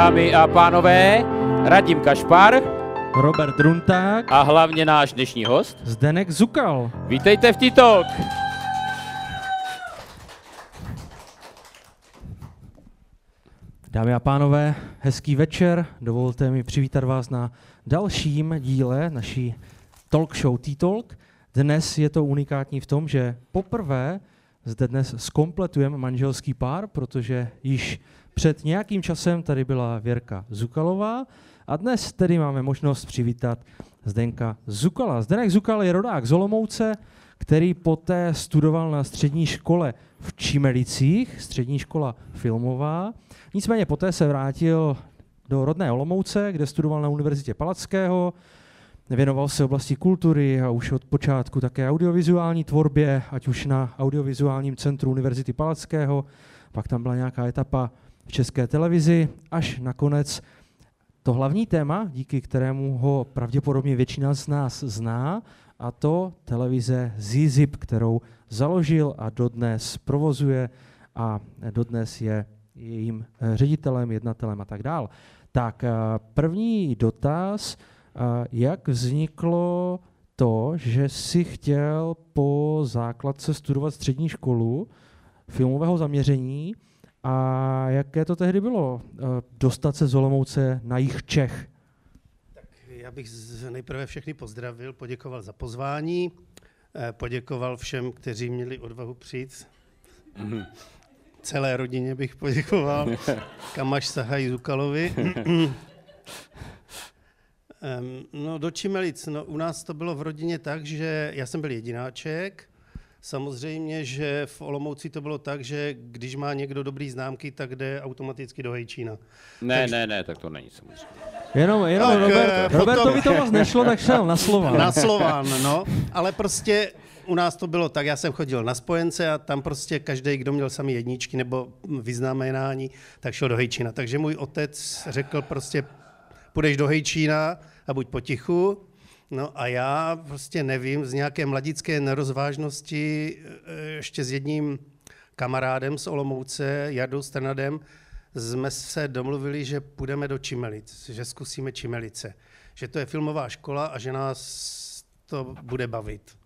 Dámy a pánové, Radim Kašpar Robert Drunták a hlavně náš dnešní host. Zdenek Zukal. Vítejte v Titok! Dámy a pánové, hezký večer. Dovolte mi přivítat vás na dalším díle naší talk show T-Talk. Dnes je to unikátní v tom, že poprvé zde dnes skompletujeme manželský pár, protože již před nějakým časem tady byla Věrka Zukalová a dnes tedy máme možnost přivítat Zdenka Zukala. Zdenek Zukal je rodák z Olomouce, který poté studoval na střední škole v Čimelicích, střední škola filmová. Nicméně poté se vrátil do rodné Olomouce, kde studoval na Univerzitě Palackého, věnoval se oblasti kultury a už od počátku také audiovizuální tvorbě, ať už na audiovizuálním centru Univerzity Palackého, pak tam byla nějaká etapa v české televizi, až nakonec to hlavní téma, díky kterému ho pravděpodobně většina z nás zná, a to televize ZZIP, kterou založil a dodnes provozuje a dodnes je jejím ředitelem, jednatelem a tak dál. Tak první dotaz, jak vzniklo to, že si chtěl po základce studovat střední školu filmového zaměření a jaké to tehdy bylo dostat se z Olomouce na jich Čech? Já bych nejprve všechny pozdravil, poděkoval za pozvání, poděkoval všem, kteří měli odvahu přijít. Celé rodině bych poděkoval, kam až sahají Zukalovi. no do Čimelic, no, u nás to bylo v rodině tak, že já jsem byl jedináček, Samozřejmě, že v Olomouci to bylo tak, že když má někdo dobrý známky, tak jde automaticky do Hejčína. Ne, Takže... ne, ne, tak to není samozřejmě. Jenom, jenom tak, Robert, Robertovi to moc nešlo, tak šel na Slován. Na Slován, no. Ale prostě u nás to bylo tak, já jsem chodil na spojence a tam prostě každý, kdo měl sami jedničky nebo vyznamenání, tak šel do Hejčína. Takže můj otec řekl prostě, půjdeš do Hejčína a buď potichu, No a já prostě nevím, z nějaké mladické nerozvážnosti e, ještě s jedním kamarádem z Olomouce, Jardou Strnadem, jsme se domluvili, že půjdeme do Čimelic, že zkusíme Čimelice, že to je filmová škola a že nás to bude bavit.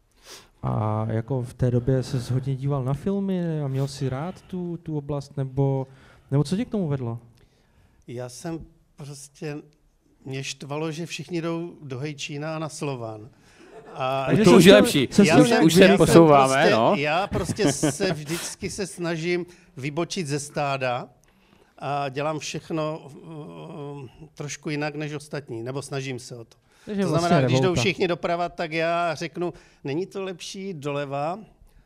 A jako v té době se hodně díval na filmy a měl si rád tu, tu oblast, nebo, nebo co tě k tomu vedlo? Já jsem prostě mě štvalo, že všichni jdou do Hejčína a na Slován. A to už je lepší. Se já už, už se posouváme, prostě, no. Já prostě se vždycky se snažím vybočit ze stáda a dělám všechno uh, trošku jinak než ostatní, nebo snažím se o to. Takže to znamená, vlastně když jdou všichni doprava, tak já řeknu, není to lepší doleva,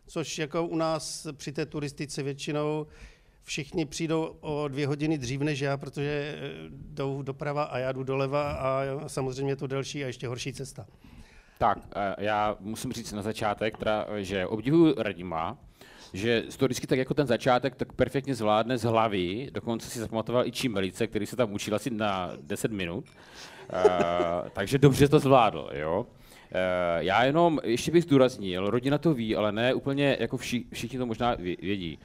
což jako u nás při té turistice většinou všichni přijdou o dvě hodiny dřív než já, protože eh, jdou doprava a já jdu doleva a samozřejmě je to delší a ještě horší cesta. Tak, eh, já musím říct na začátek, teda, že obdivuju Radima, že to vždycky tak jako ten začátek tak perfektně zvládne z hlavy, dokonce si zapamatoval i Čimelice, který se tam učil asi na 10 minut, uh, takže dobře to zvládl, jo. Já jenom ještě bych zdůraznil, rodina to ví, ale ne úplně jako vši, všichni to možná vědí.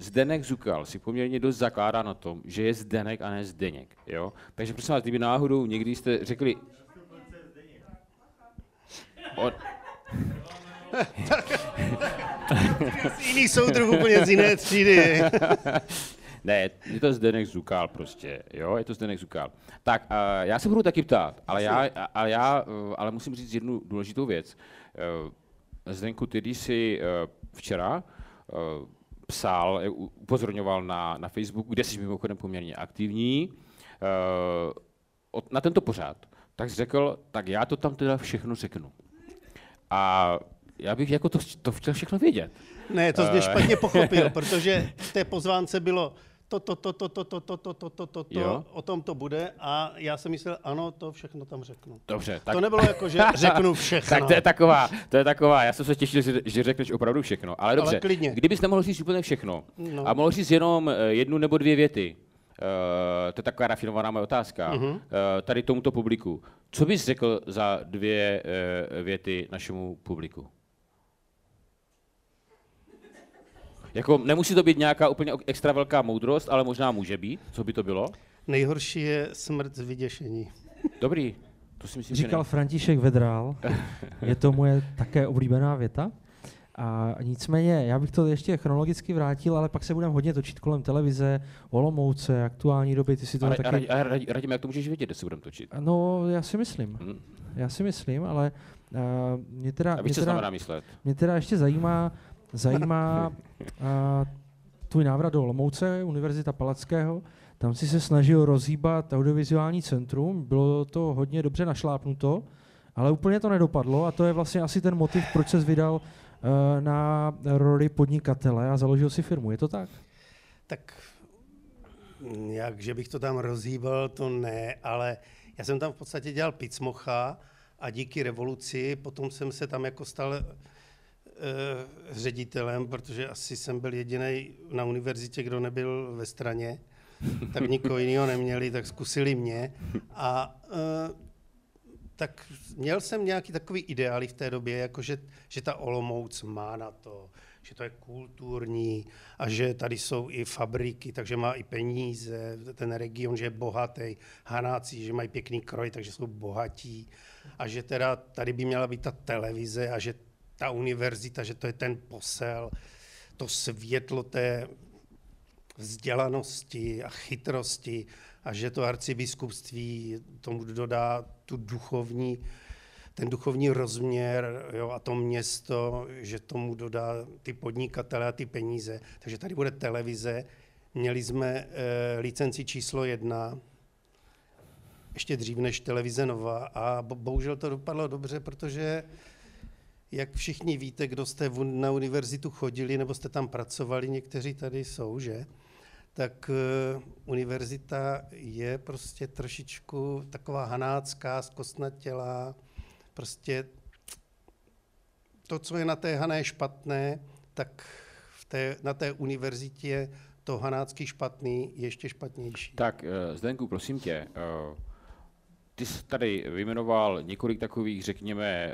Zdenek Zukal si poměrně dost zakládá na tom, že je Zdenek a ne Zdeněk. Jo? Takže prosím vás, kdyby náhodou někdy jste řekli... Od... Jiný soudruh úplně z jiné třídy. ne, je to Zdenek Zukal prostě, jo, je to Zdenek Zukal. Tak, uh, já se budu taky ptát, ale já, ale já uh, ale musím říct jednu důležitou věc. Uh, Zdenku, ty když jsi uh, včera uh, psal, upozorňoval na, na Facebooku, kde jsi mimochodem poměrně aktivní, uh, na tento pořád, tak řekl, tak já to tam teda všechno řeknu. A já bych jako to, to chtěl všechno vědět. Ne, to jsi mě špatně pochopil, protože v té pozvánce bylo to, to, to, to, to, to, to, to, to, to, to, to, o tom to bude a já jsem myslel, ano, to všechno tam řeknu. Dobře. Tak... To nebylo jako, že řeknu všechno. tak to je taková, to je taková, já jsem se těšil, že, že řekneš opravdu všechno, ale dobře. Ale klidně. Kdybys nemohl říct úplně všechno no. a mohl říct jenom jednu nebo dvě věty, Uh, to je taková rafinovaná moje otázka, uh-huh. uh, tady tomuto publiku. Co bys řekl za dvě uh, věty našemu publiku? Jako nemusí to být nějaká úplně extra velká moudrost, ale možná může být. Co by to bylo? Nejhorší je smrt z vyděšení. Dobrý, to si myslím, Říkal že František Vedrál, je to moje také oblíbená věta. A nicméně, já bych to ještě chronologicky vrátil, ale pak se budeme hodně točit kolem televize, Olomouce, aktuální doby, ty si to ale, taky... a radím, jak to můžeš vědět, kde se budeme točit. No, já si myslím. Hm. Já si myslím, ale uh, mě teda... A mě co teda, znamená myslet? Mě teda ještě zajímá, zajímá uh, tvůj návrat do Olomouce, Univerzita Palackého. Tam si se snažil rozhýbat audiovizuální centrum, bylo to hodně dobře našlápnuto, ale úplně to nedopadlo a to je vlastně asi ten motiv, proč se vydal uh, na roli podnikatele a založil si firmu. Je to tak? Tak jak, že bych to tam rozhýbal, to ne, ale já jsem tam v podstatě dělal picmocha a díky revoluci potom jsem se tam jako stal ředitelem, protože asi jsem byl jediný na univerzitě, kdo nebyl ve straně, tak nikoho jiného neměli, tak zkusili mě. A uh, tak měl jsem nějaký takový ideály v té době, jako že, že ta Olomouc má na to, že to je kulturní a že tady jsou i fabriky, takže má i peníze, ten region, že je bohatý, Hanáci, že mají pěkný kroj, takže jsou bohatí a že teda tady by měla být ta televize a že ta univerzita, že to je ten posel, to světlo té vzdělanosti a chytrosti a že to arcibiskupství tomu dodá tu duchovní, ten duchovní rozměr jo, a to město, že tomu dodá ty podnikatele a ty peníze. Takže tady bude televize. Měli jsme e, licenci číslo jedna, ještě dřív než televize Nova a bo, bohužel to dopadlo dobře, protože jak všichni víte, kdo jste na univerzitu chodili nebo jste tam pracovali, někteří tady jsou, že? tak uh, univerzita je prostě trošičku taková hanácká, zkostnatělá, prostě to, co je na té hané špatné, tak v té, na té univerzitě to hanácký špatný je ještě špatnější. Tak, uh, Zdenku, prosím tě, uh, ty jsi tady vyjmenoval několik takových, řekněme,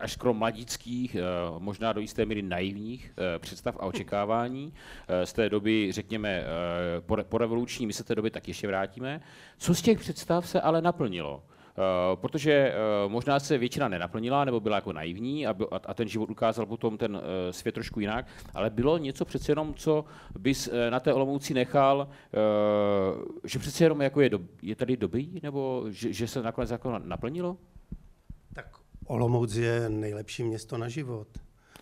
až skoro mladíckých, možná do jisté míry naivních představ a očekávání z té doby, řekněme, po revoluční, my se té doby tak ještě vrátíme. Co z těch představ se ale naplnilo? Uh, protože uh, možná se většina nenaplnila, nebo byla jako naivní a, a, ten život ukázal potom ten uh, svět trošku jinak, ale bylo něco přece jenom, co bys na té Olomouci nechal, že přece jenom jako je, do, je tady dobrý, nebo že, že se nakonec jako naplnilo? Tak Olomouc je nejlepší město na život.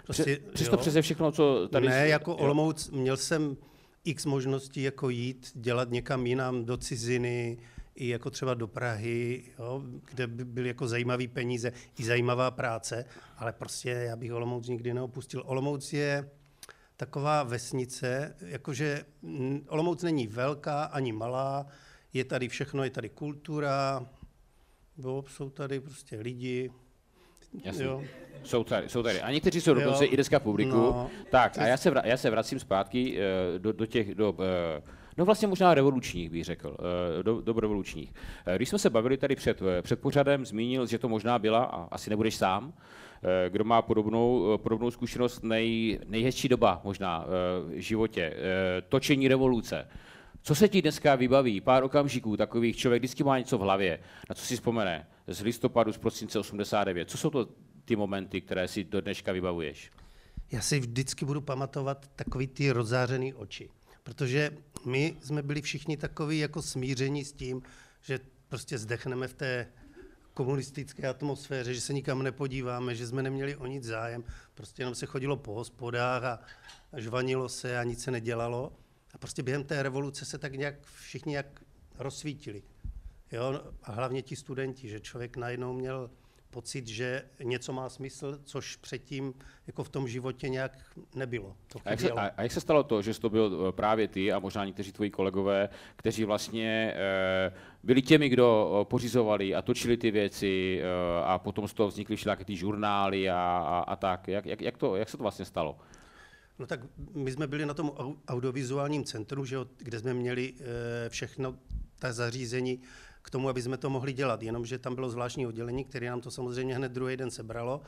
Prostě, Přesto přeze všechno, co tady... Ne, jako jo. Olomouc, měl jsem x možností jako jít, dělat někam jinam do ciziny, i jako třeba do Prahy, jo, kde by byly jako zajímavé peníze, i zajímavá práce, ale prostě já bych Olomouc nikdy neopustil. Olomouc je taková vesnice, jakože Olomouc není velká ani malá, je tady všechno, je tady kultura, jo, jsou tady prostě lidi. Jasně. Jo. Jsou tady, jsou tady. A někteří jsou dokonce jo. i dneska publiku. No, tak a já se, vra, já se vracím zpátky uh, do, do těch, do, uh, No vlastně možná revolučních bych řekl, eh, do, do revolučních. Eh, když jsme se bavili tady před, eh, před pořadem, zmínil, že to možná byla, a asi nebudeš sám, kdo má podobnou, podobnou zkušenost, nej, nejhezčí doba možná v životě, točení revoluce. Co se ti dneska vybaví? Pár okamžiků takových, člověk vždycky má něco v hlavě, na co si vzpomene, z listopadu, z prosince 89. Co jsou to ty momenty, které si do dneška vybavuješ? Já si vždycky budu pamatovat takový ty rozářený oči. Protože my jsme byli všichni takový jako smíření s tím, že prostě zdechneme v té komunistické atmosféře, že se nikam nepodíváme, že jsme neměli o nic zájem, prostě jenom se chodilo po hospodách a, žvanilo se a nic se nedělalo. A prostě během té revoluce se tak nějak všichni jak rozsvítili. Jo? A hlavně ti studenti, že člověk najednou měl pocit, že něco má smysl, což předtím jako v tom životě nějak nebylo. To a, jak se, a, a jak se stalo to, že jsi to byl eh, právě ty a možná někteří tvoji kolegové, kteří vlastně e, byli těmi, kdo eh, pořizovali a točili ty věci e, a potom z toho vznikly všelijaké ty žurnály a, a, a tak. Jak, jak, jak, to, jak se to vlastně stalo? No tak my jsme byli na tom audiovizuálním centru, že, kde jsme měli e, všechno ta zařízení k tomu, aby jsme to mohli dělat. Jenomže tam bylo zvláštní oddělení, které nám to samozřejmě hned druhý den sebralo.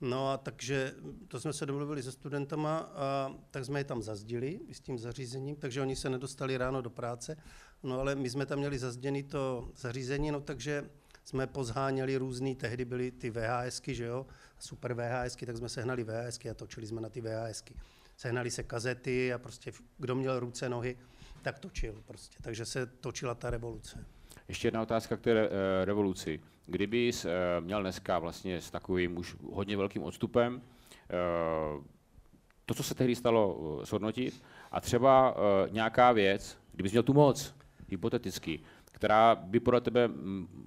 No a takže to jsme se domluvili se studentama a tak jsme je tam zazdili s tím zařízením, takže oni se nedostali ráno do práce. No ale my jsme tam měli zazděný to zařízení, no takže jsme pozháněli různý, tehdy byly ty VHSky, že jo, super VHSky, tak jsme sehnali VHSky a točili jsme na ty VHSky. Sehnali se kazety a prostě kdo měl ruce, nohy, tak točil prostě. Takže se točila ta revoluce. Ještě jedna otázka k té uh, revoluci. Kdyby uh, měl dneska vlastně s takovým už hodně velkým odstupem uh, to, co se tehdy stalo, shodnotit a třeba nějaká věc, kdyby měl tu moc, hypoteticky, která by podle tebe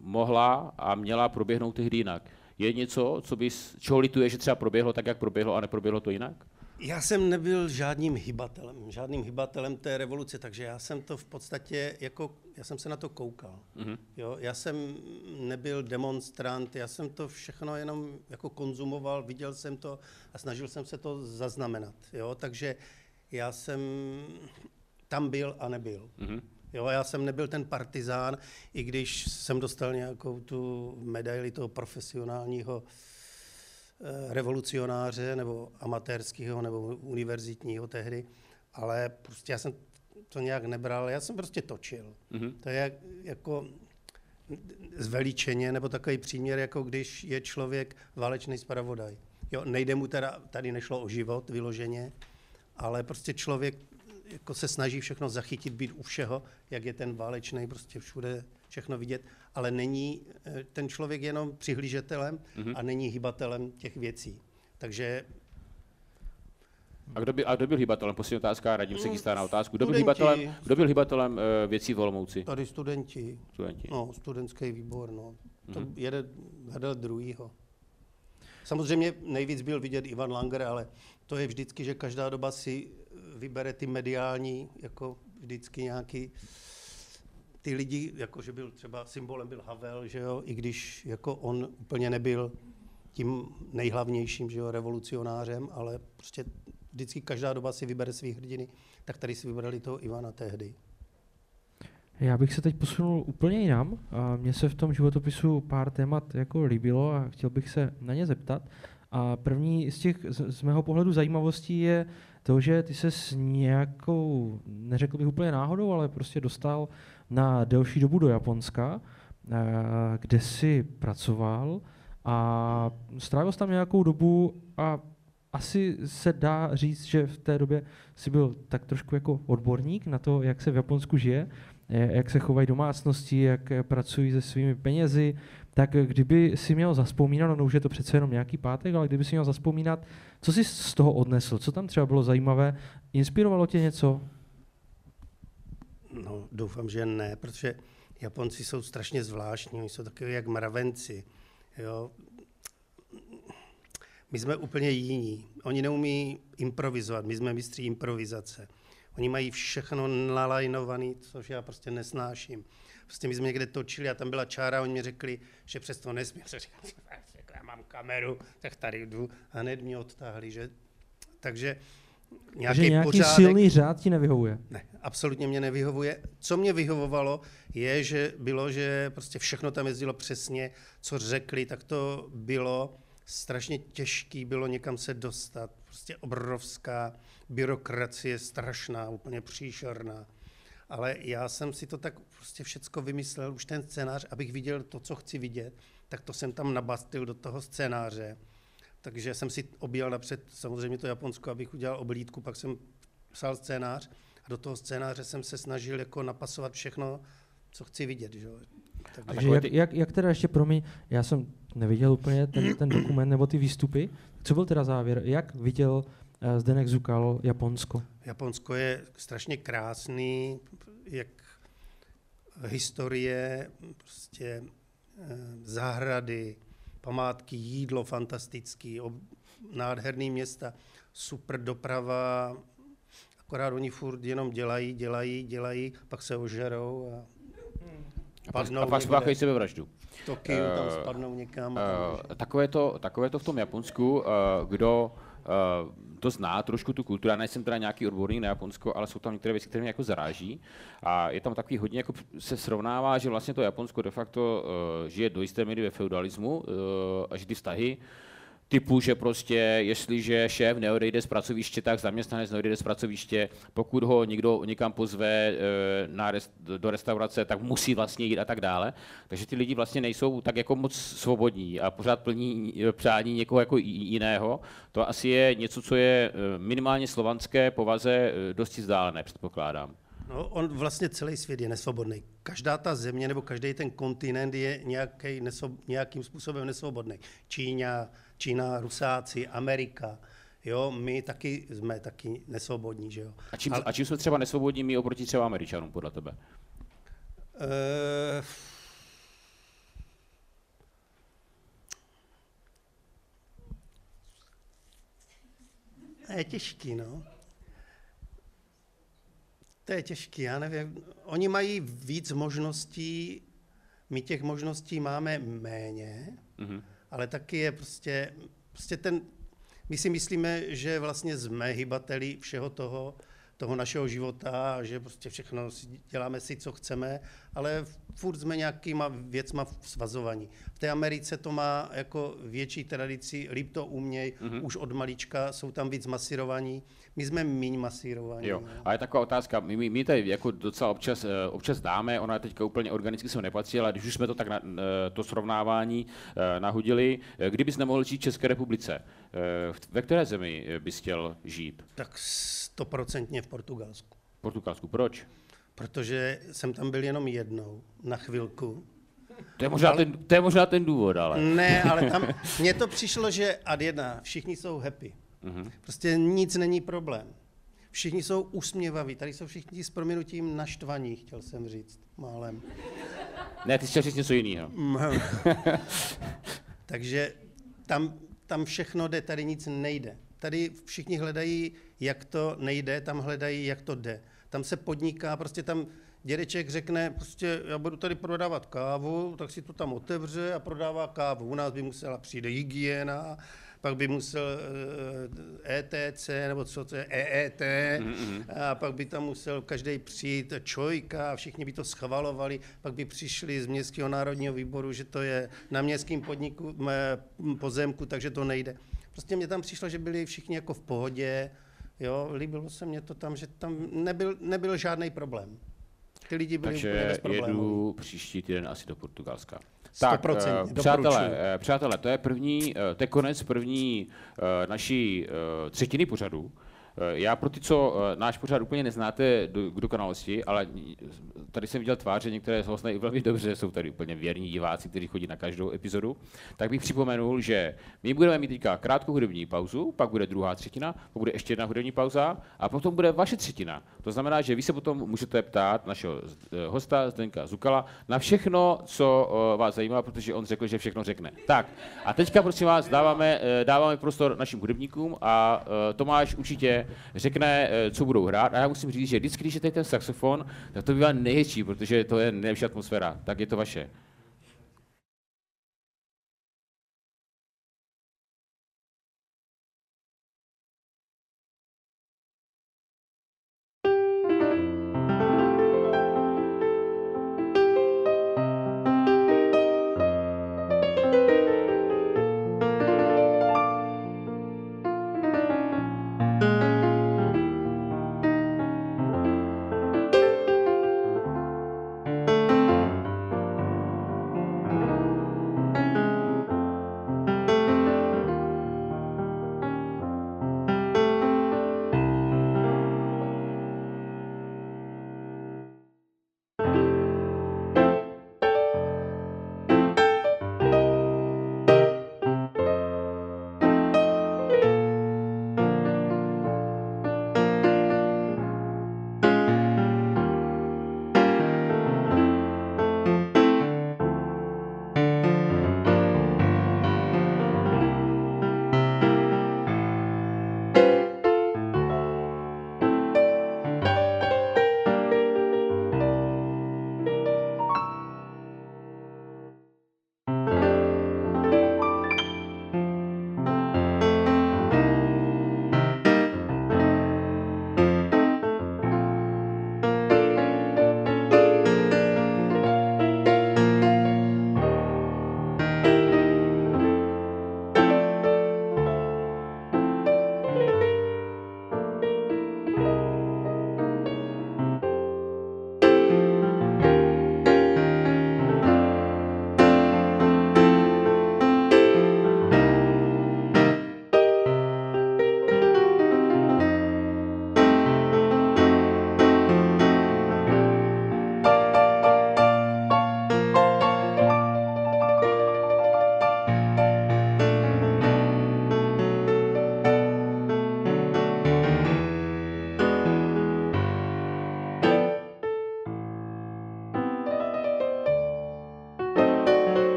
mohla a měla proběhnout tehdy jinak. Je něco, co bys, čeho lituje, že třeba proběhlo tak, jak proběhlo a neproběhlo to jinak? Já jsem nebyl žádným hybatelem, žádným hybatelem té revoluce, takže já jsem to v podstatě, jako, já jsem se na to koukal. Mm-hmm. Jo, já jsem nebyl demonstrant, já jsem to všechno jenom jako konzumoval, viděl jsem to a snažil jsem se to zaznamenat. Jo, takže já jsem tam byl a nebyl. Mm-hmm. Jo, já jsem nebyl ten partizán, i když jsem dostal nějakou tu medaili toho profesionálního eh, revolucionáře nebo amatérského nebo univerzitního tehdy, ale prostě já jsem to nějak nebral, já jsem prostě točil. Mm-hmm. To je jak, jako zveličeně, nebo takový příměr, jako když je člověk válečný zpravodaj. Jo, nejde mu teda, tady nešlo o život vyloženě, ale prostě člověk jako se snaží všechno zachytit, být u všeho, jak je ten válečný, prostě všude všechno vidět, ale není eh, ten člověk jenom přihlížetelem mm-hmm. a není hybatelem těch věcí. Takže a kdo, by, a kdo byl hybatelem? Poslední otázka, radím se chystá na otázku. Kdo byl hybatelem, kdo byl hybatelem uh, věcí v Olomouci? Tady studenti. Studenti. No, studentský výbor, no. To mm-hmm. jeden hledal druhýho. Samozřejmě nejvíc byl vidět Ivan Langer, ale to je vždycky, že každá doba si vybere ty mediální, jako vždycky nějaký ty lidi, jako že byl třeba symbolem byl Havel, že jo, i když jako on úplně nebyl tím nejhlavnějším, že jo, revolucionářem, ale prostě vždycky každá doba si vybere svých hrdiny, tak tady si vybrali toho Ivana tehdy. Já bych se teď posunul úplně jinam. Mně se v tom životopisu pár témat jako líbilo a chtěl bych se na ně zeptat. A první z těch z, z mého pohledu zajímavostí je to, že ty se s nějakou, neřekl bych úplně náhodou, ale prostě dostal na delší dobu do Japonska, eh, kde si pracoval a strávil jsi tam nějakou dobu a asi se dá říct, že v té době si byl tak trošku jako odborník na to, jak se v Japonsku žije, jak se chovají domácnosti, jak pracují se svými penězi, tak kdyby si měl zaspomínat, no už je to přece jenom nějaký pátek, ale kdyby si měl zaspomínat, co jsi z toho odnesl, co tam třeba bylo zajímavé, inspirovalo tě něco? No, doufám, že ne, protože Japonci jsou strašně zvláštní, oni jsou takový jak mravenci. Jo. My jsme úplně jiní. Oni neumí improvizovat, my jsme mistří improvizace. Oni mají všechno nalajnované, což já prostě nesnáším. Prostě my jsme někde točili a tam byla čára a oni mi řekli, že přesto nesmí. Já říkám, já mám kameru, tak tady jdu a hned mě odtáhli, že... Takže nějaký, Takže nějaký pořádek, silný řád ti nevyhovuje? Ne, absolutně mě nevyhovuje. Co mě vyhovovalo, je, že bylo, že prostě všechno tam jezdilo přesně, co řekli, tak to bylo strašně těžký, bylo někam se dostat. Prostě obrovská byrokracie, strašná, úplně příšerná ale já jsem si to tak prostě všecko vymyslel, už ten scénář, abych viděl to, co chci vidět, tak to jsem tam nabastil do toho scénáře. Takže jsem si objel napřed samozřejmě to Japonsko, abych udělal oblídku, pak jsem psal scénář a do toho scénáře jsem se snažil jako napasovat všechno, co chci vidět. Že? Takže jak, jak, jak teda ještě, promiň, já jsem neviděl úplně ten, ten dokument nebo ty výstupy. Co byl teda závěr? Jak viděl Zdenek Zukal Japonsko? Japonsko je strašně krásný, jak historie, prostě eh, zahrady, památky, jídlo fantastický, ob, nádherný města, super doprava, akorát oni furt jenom dělají, dělají, dělají, pak se ožerou a padnou A pak spáchají sebevraždu. Tokio, uh, tam spadnou někam. Uh, takové, to, takové to v tom Japonsku, uh, kdo to zná trošku tu kulturu. Já nejsem teda nějaký odborník na Japonsko, ale jsou tam některé věci, které mě jako zaráží. A je tam takový hodně, jako se srovnává, že vlastně to Japonsko de facto uh, žije do jisté míry ve feudalismu uh, a že ty vztahy typu, že prostě, jestliže šéf neodejde z pracoviště, tak zaměstnanec neodejde z pracoviště, pokud ho někdo někam pozve e, na rest, do restaurace, tak musí vlastně jít a tak dále. Takže ty lidi vlastně nejsou tak jako moc svobodní a pořád plní e, přání někoho jako jiného. To asi je něco, co je e, minimálně slovanské povaze dosti vzdálené, předpokládám. No, on vlastně celý svět je nesvobodný. Každá ta země nebo každý ten kontinent je nějaký nesvob, nějakým způsobem nesvobodný. Čína, Čína, Rusáci, Amerika, jo, my taky jsme taky nesvobodní, že jo. A čím, Ale, a čím jsme třeba nesvobodní my oproti třeba Američanům, podle tebe? Uh, je těžký, no. To je těžký, já nevím. Oni mají víc možností, my těch možností máme méně, mm-hmm. Ale taky je prostě, prostě ten, my si myslíme, že vlastně jsme hybateli všeho toho, toho našeho života, že prostě všechno děláme si, co chceme, ale furt jsme nějakýma věcma svazovaní. V té Americe to má jako větší tradici, líp to umějí, mm-hmm. už od malička jsou tam víc masírovaní, my jsme méně masírovaní. Jo. A je taková otázka, my, my, my tady jako docela občas, eh, občas dáme, ona teďka úplně organicky se nepatří, ale když už jsme to tak na, eh, to srovnávání eh, nahodili, kdybys nemohl žít v České republice, ve které zemi bys chtěl žít? Tak stoprocentně v Portugalsku. V Portugalsku, proč? Protože jsem tam byl jenom jednou, na chvilku. To je možná, ale... ten, to je možná ten důvod, ale... Ne, ale tam mně to přišlo, že ad jedna, všichni jsou happy. Mm-hmm. Prostě nic není problém. Všichni jsou usměvaví, tady jsou všichni s proměnutím naštvaní, chtěl jsem říct, málem. Ne, ty chtěl říct něco jiného. Takže tam, tam všechno jde, tady nic nejde. Tady všichni hledají, jak to nejde, tam hledají, jak to jde. Tam se podniká, prostě tam dědeček řekne, prostě já budu tady prodávat kávu, tak si to tam otevře a prodává kávu. U nás by musela přijde hygiena, pak by musel ETC, eh, e nebo co to je, EET, mm-hmm. a pak by tam musel každý přijít čojka, všichni by to schvalovali, pak by přišli z Městského národního výboru, že to je na městském podniku, pozemku, takže to nejde. Prostě mě tam přišlo, že byli všichni jako v pohodě, jo, líbilo se mně to tam, že tam nebyl, nebyl žádný problém. Ty lidi byli Takže bez problémů. jedu příští týden asi do Portugalska. Tak, uh, přátelé, uh, přátelé, to je první, uh, to je konec první naší třetiny pořadu. Eh, já pro ty, co eh, náš pořád úplně neznáte k dokonalosti, ale tady jsem viděl tváře, některé z i velmi dobře, jsou tady úplně věrní diváci, kteří chodí na každou epizodu, tak bych připomenul, že my budeme mít teďka krátkou hudební pauzu, pak bude druhá třetina, pak bude ještě jedna hudební pauza a potom bude vaše třetina. To znamená, že vy se potom můžete ptát našeho eh, hosta Zdenka Zukala na všechno, co vás zajímá, protože on řekl, že všechno řekne. Tak a teďka prosím vás dáváme, dáváme prostor našim hudebníkům a Tomáš určitě řekne, eh, co budou hrát. A já musím říct, že vždycky, když je ten saxofon, tak to bývá nejhezčí, protože to je nejlepší atmosféra. Tak je to vaše.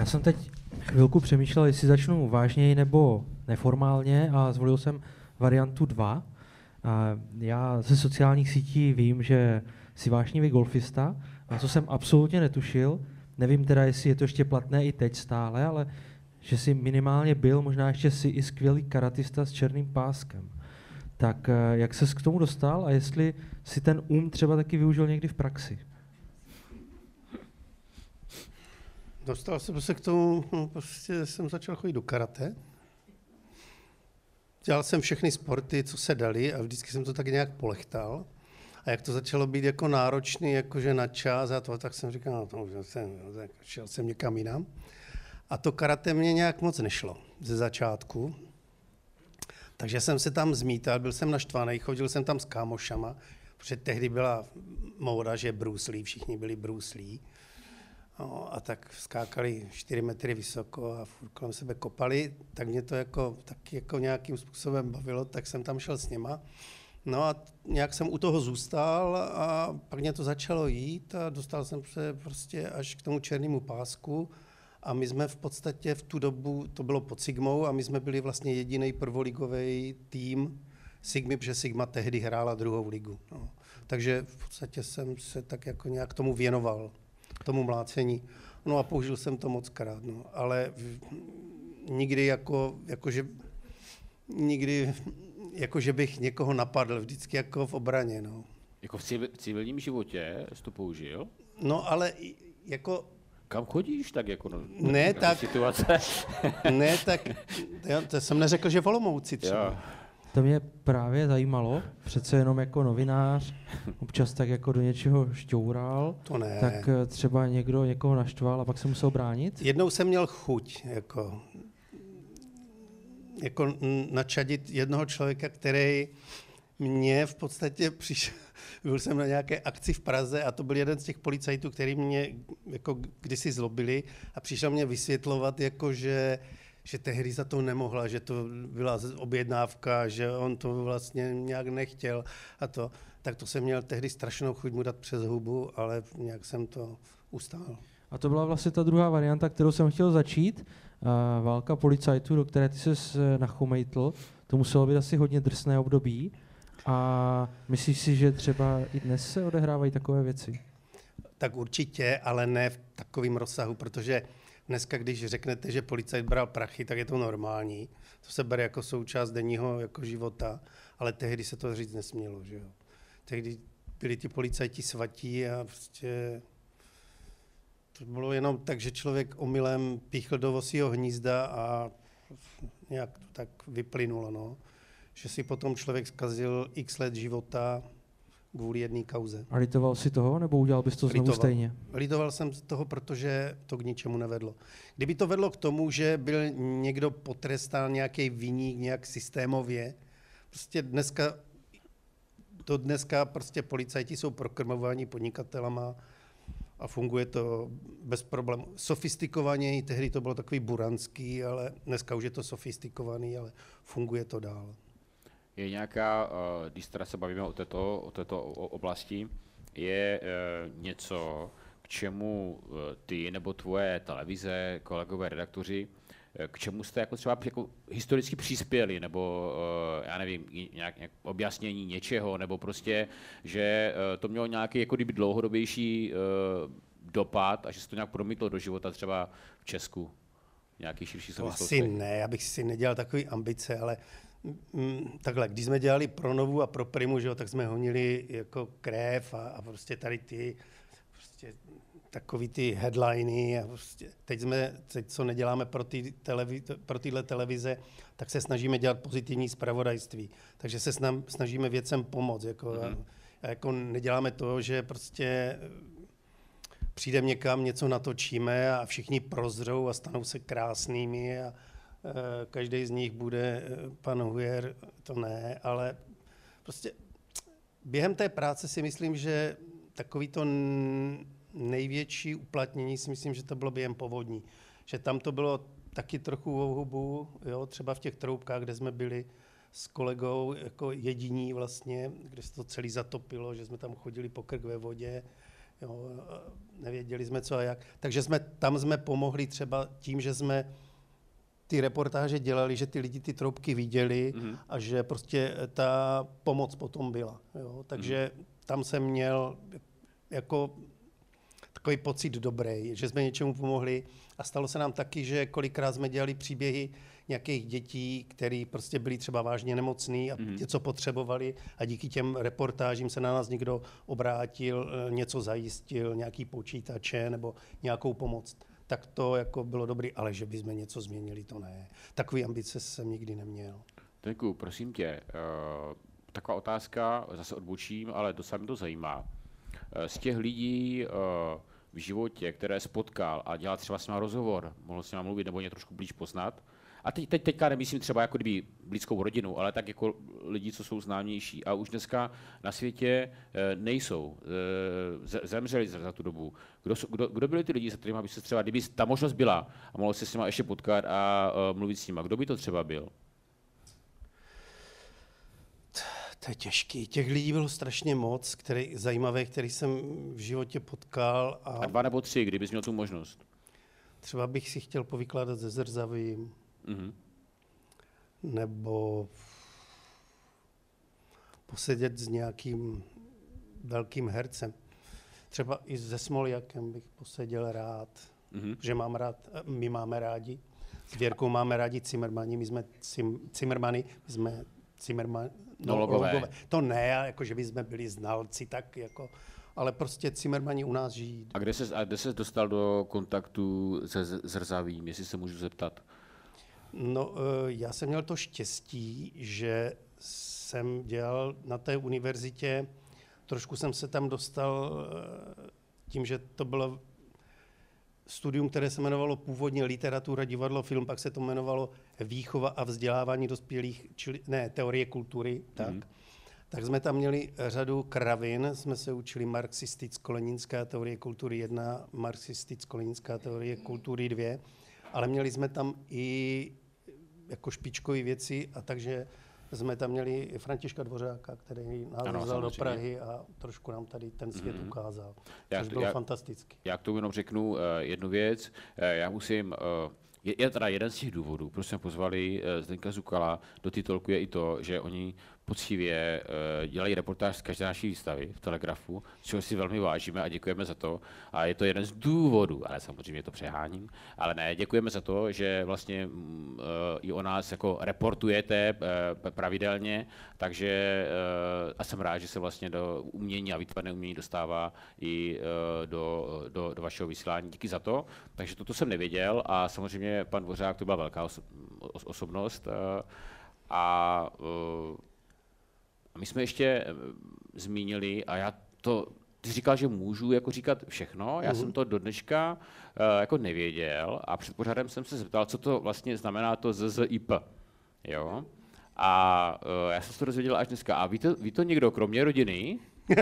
Já jsem teď chvilku přemýšlel, jestli začnu vážněji nebo neformálně a zvolil jsem variantu 2. A já ze sociálních sítí vím, že jsi vášnivý golfista, a co jsem absolutně netušil, nevím teda, jestli je to ještě platné i teď stále, ale že jsi minimálně byl, možná ještě si i skvělý karatista s černým páskem. Tak eh, jak ses k tomu dostal a jestli si ten um třeba taky využil někdy v praxi? Dostal jsem se k tomu, no, prostě jsem začal chodit do karate. Dělal jsem všechny sporty, co se dali a vždycky jsem to tak nějak polechtal. A jak to začalo být jako náročný, jakože na čas a to, tak jsem říkal, no to už jsem, šel jsem někam jinam. A to karate mě nějak moc nešlo ze začátku. Takže jsem se tam zmítal, byl jsem naštvaný, chodil jsem tam s kámošama, protože tehdy byla móda, že Bruce Lee, všichni byli Bruce Lee. No, a tak skákali 4 metry vysoko a furt kolem sebe kopali, tak mě to jako, tak jako nějakým způsobem bavilo, tak jsem tam šel s něma. No a nějak jsem u toho zůstal a pak mě to začalo jít a dostal jsem se prostě až k tomu černému pásku a my jsme v podstatě v tu dobu, to bylo pod Sigmou a my jsme byli vlastně jediný prvoligový tým Sigmy, protože Sigma tehdy hrála druhou ligu. No. Takže v podstatě jsem se tak jako nějak tomu věnoval, tomu mlácení. No a použil jsem to moc krát, no. ale nikdy jako, jakože, nikdy jako, že bych někoho napadl, vždycky jako v obraně. No. Jako v civilním životě jsi to použil? No ale jako kam chodíš tak jako no, ne, tak, situace? ne, tak já, to jsem neřekl, že volomouci třeba. Jo. To mě právě zajímalo, přece jenom jako novinář, občas tak jako do něčeho šťoural, to ne. tak eh, třeba někdo někoho naštval a pak se musel bránit? Jednou jsem měl chuť, jako, jako načadit jednoho člověka, který mě v podstatě přišel, byl jsem na nějaké akci v Praze a to byl jeden z těch policajtů, který mě jako kdysi zlobili a přišel mě vysvětlovat, jako že, že tehdy za to nemohla, že to byla objednávka, že on to vlastně nějak nechtěl a to. Tak to jsem měl tehdy strašnou chuť mu dát přes hubu, ale nějak jsem to ustál. A to byla vlastně ta druhá varianta, kterou jsem chtěl začít. Uh, válka policajtů, do které ty se nachomejtl. To muselo být asi hodně drsné období. A myslíš si, že třeba i dnes se odehrávají takové věci? Tak určitě, ale ne v takovém rozsahu, protože dneska, když řeknete, že policajt bral prachy, tak je to normální. To se bere jako součást denního jako života, ale tehdy se to říct nesmělo. Že jo? Tehdy byli ti policajti svatí a prostě to bylo jenom tak, že člověk omylem píchl do vosího hnízda a nějak to tak vyplynulo. No že si potom člověk zkazil x let života kvůli jedné kauze. A litoval si toho, nebo udělal bys to znovu litoval. stejně? Litoval jsem toho, protože to k ničemu nevedlo. Kdyby to vedlo k tomu, že byl někdo potrestán, nějaký viník, nějak systémově, prostě dneska, to dneska prostě policajti jsou prokrmováni podnikatelama a funguje to bez problémů. Sofistikovaněji, tehdy to bylo takový buranský, ale dneska už je to sofistikovaný, ale funguje to dál je nějaká, eh, když teda se bavíme o této, o této oblasti, je eh, něco, k čemu eh, ty nebo tvoje televize, kolegové redaktoři, k čemu jste jako třeba jako historicky přispěli, nebo já nevím, nějak, nějak objasnění něčeho, nebo prostě, že to mělo nějaký jako kdyby dlouhodobější dopad a že se to nějak promítlo do života třeba v Česku nějaký širší souvislosti? Asi ne, já bych si nedělal takové ambice, ale takhle, když jsme dělali pro Novu a pro Primu, že jo, tak jsme honili jako krev a, a prostě tady ty prostě takový ty headliny a prostě teď jsme, teď co neděláme pro, ty televi, pro tyhle televize, tak se snažíme dělat pozitivní zpravodajství. Takže se snam, snažíme věcem pomoct. Jako, mm-hmm. a, a jako neděláme to, že prostě přijdeme někam, něco natočíme a všichni prozřou a stanou se krásnými a, Eh, každý z nich bude eh, pan Hujer, to ne, ale prostě během té práce si myslím, že takový to největší uplatnění si myslím, že to bylo během povodní. Že tam to bylo taky trochu o hubu, jo, třeba v těch troubkách, kde jsme byli s kolegou jako jediní vlastně, kde se to celý zatopilo, že jsme tam chodili po krk ve vodě, Jo, nevěděli jsme co a jak. Takže jsme, tam jsme pomohli třeba tím, že jsme ty reportáže dělali, že ty lidi ty troubky viděli mm-hmm. a že prostě ta pomoc potom byla. Jo. Takže mm-hmm. tam jsem měl jako takový pocit dobrý, že jsme něčemu pomohli. A stalo se nám taky, že kolikrát jsme dělali příběhy nějakých dětí, které prostě byly třeba vážně nemocný a mm-hmm. něco potřebovali a díky těm reportážím se na nás někdo obrátil, eh, něco zajistil, nějaký počítače nebo nějakou pomoc. Tak to jako bylo dobrý, ale že bychom něco změnili, to ne. Takový ambice jsem nikdy neměl. Děkuji, prosím tě, uh, taková otázka, zase odbočím, ale docela mě to zajímá. Uh, z těch lidí, uh, v životě, které spotkal a dělal třeba s ním rozhovor, mohl s ním mluvit nebo mě trošku blíž poznat. A teď, teď, teďka nemyslím třeba jako kdyby blízkou rodinu, ale tak jako lidi, co jsou známější a už dneska na světě e, nejsou, e, zemřeli za tu dobu. Kdo, kdo, kdo byli ty lidi, se kterými by se třeba, kdyby ta možnost byla a mohl se s nimi ještě potkat a e, mluvit s nimi, kdo by to třeba byl? To je těžký. Těch lidí bylo strašně moc, který, zajímavé, který jsem v životě potkal. A, a dva nebo tři, kdybys měl tu možnost. Třeba bych si chtěl povykládat ze Zrzavým. Mm-hmm. Nebo posedět s nějakým velkým hercem. Třeba i se Smoljakem bych poseděl rád, mm-hmm. že mám rád, my máme rádi. S Věrkou máme rádi Cimrmani, my jsme Cimrmani, my jsme Cimrmani, No, logové. logové. To ne, jako že by jsme byli znalci, tak jako, ale prostě Cimrmani u nás žijí. A kde se, a kde se dostal do kontaktu se Zrzavým, jestli se můžu zeptat? No, eh, já jsem měl to štěstí, že jsem dělal na té univerzitě, trošku jsem se tam dostal eh, tím, že to bylo studium, které se jmenovalo původně literatura, divadlo, film, pak se to jmenovalo výchova a vzdělávání dospělých, čili ne, teorie kultury, tak. Mm. Tak jsme tam měli řadu kravin, jsme se učili marxisticko-leninská teorie kultury 1, marxisticko-leninská teorie kultury 2, ale měli jsme tam i jako špičkové věci a takže jsme tam měli Františka Dvořáka, který nás vzal do Prahy a trošku nám tady ten svět mm-hmm. ukázal, já, což bylo já, fantastický. Já k tomu jenom řeknu uh, jednu věc. Uh, já musím... Uh, je, je teda jeden z těch důvodů, proč jsme pozvali uh, Zdenka Zukala do titulku je i to, že oni poctivě uh, dělají reportáž z každé naší výstavy v Telegrafu, čeho si velmi vážíme a děkujeme za to. A je to jeden z důvodů, ale samozřejmě to přeháním, ale ne, děkujeme za to, že vlastně uh, i o nás jako reportujete uh, pravidelně, takže a jsem rád, že se vlastně do umění a výtvarné umění dostává i do, do, do vašeho vysílání. Díky za to. Takže toto jsem nevěděl a samozřejmě pan Dvořák to byla velká oso- osobnost. A a my jsme ještě eh, zmínili, a já to, ty říkal, že můžu jako říkat všechno, já uh-huh. jsem to do dneška uh, jako nevěděl a před pořadem jsem se zeptal, co to vlastně znamená to ZZIP. Jo? A uh, já jsem se to dozvěděl až dneska. A ví to, ví to někdo, kromě rodiny?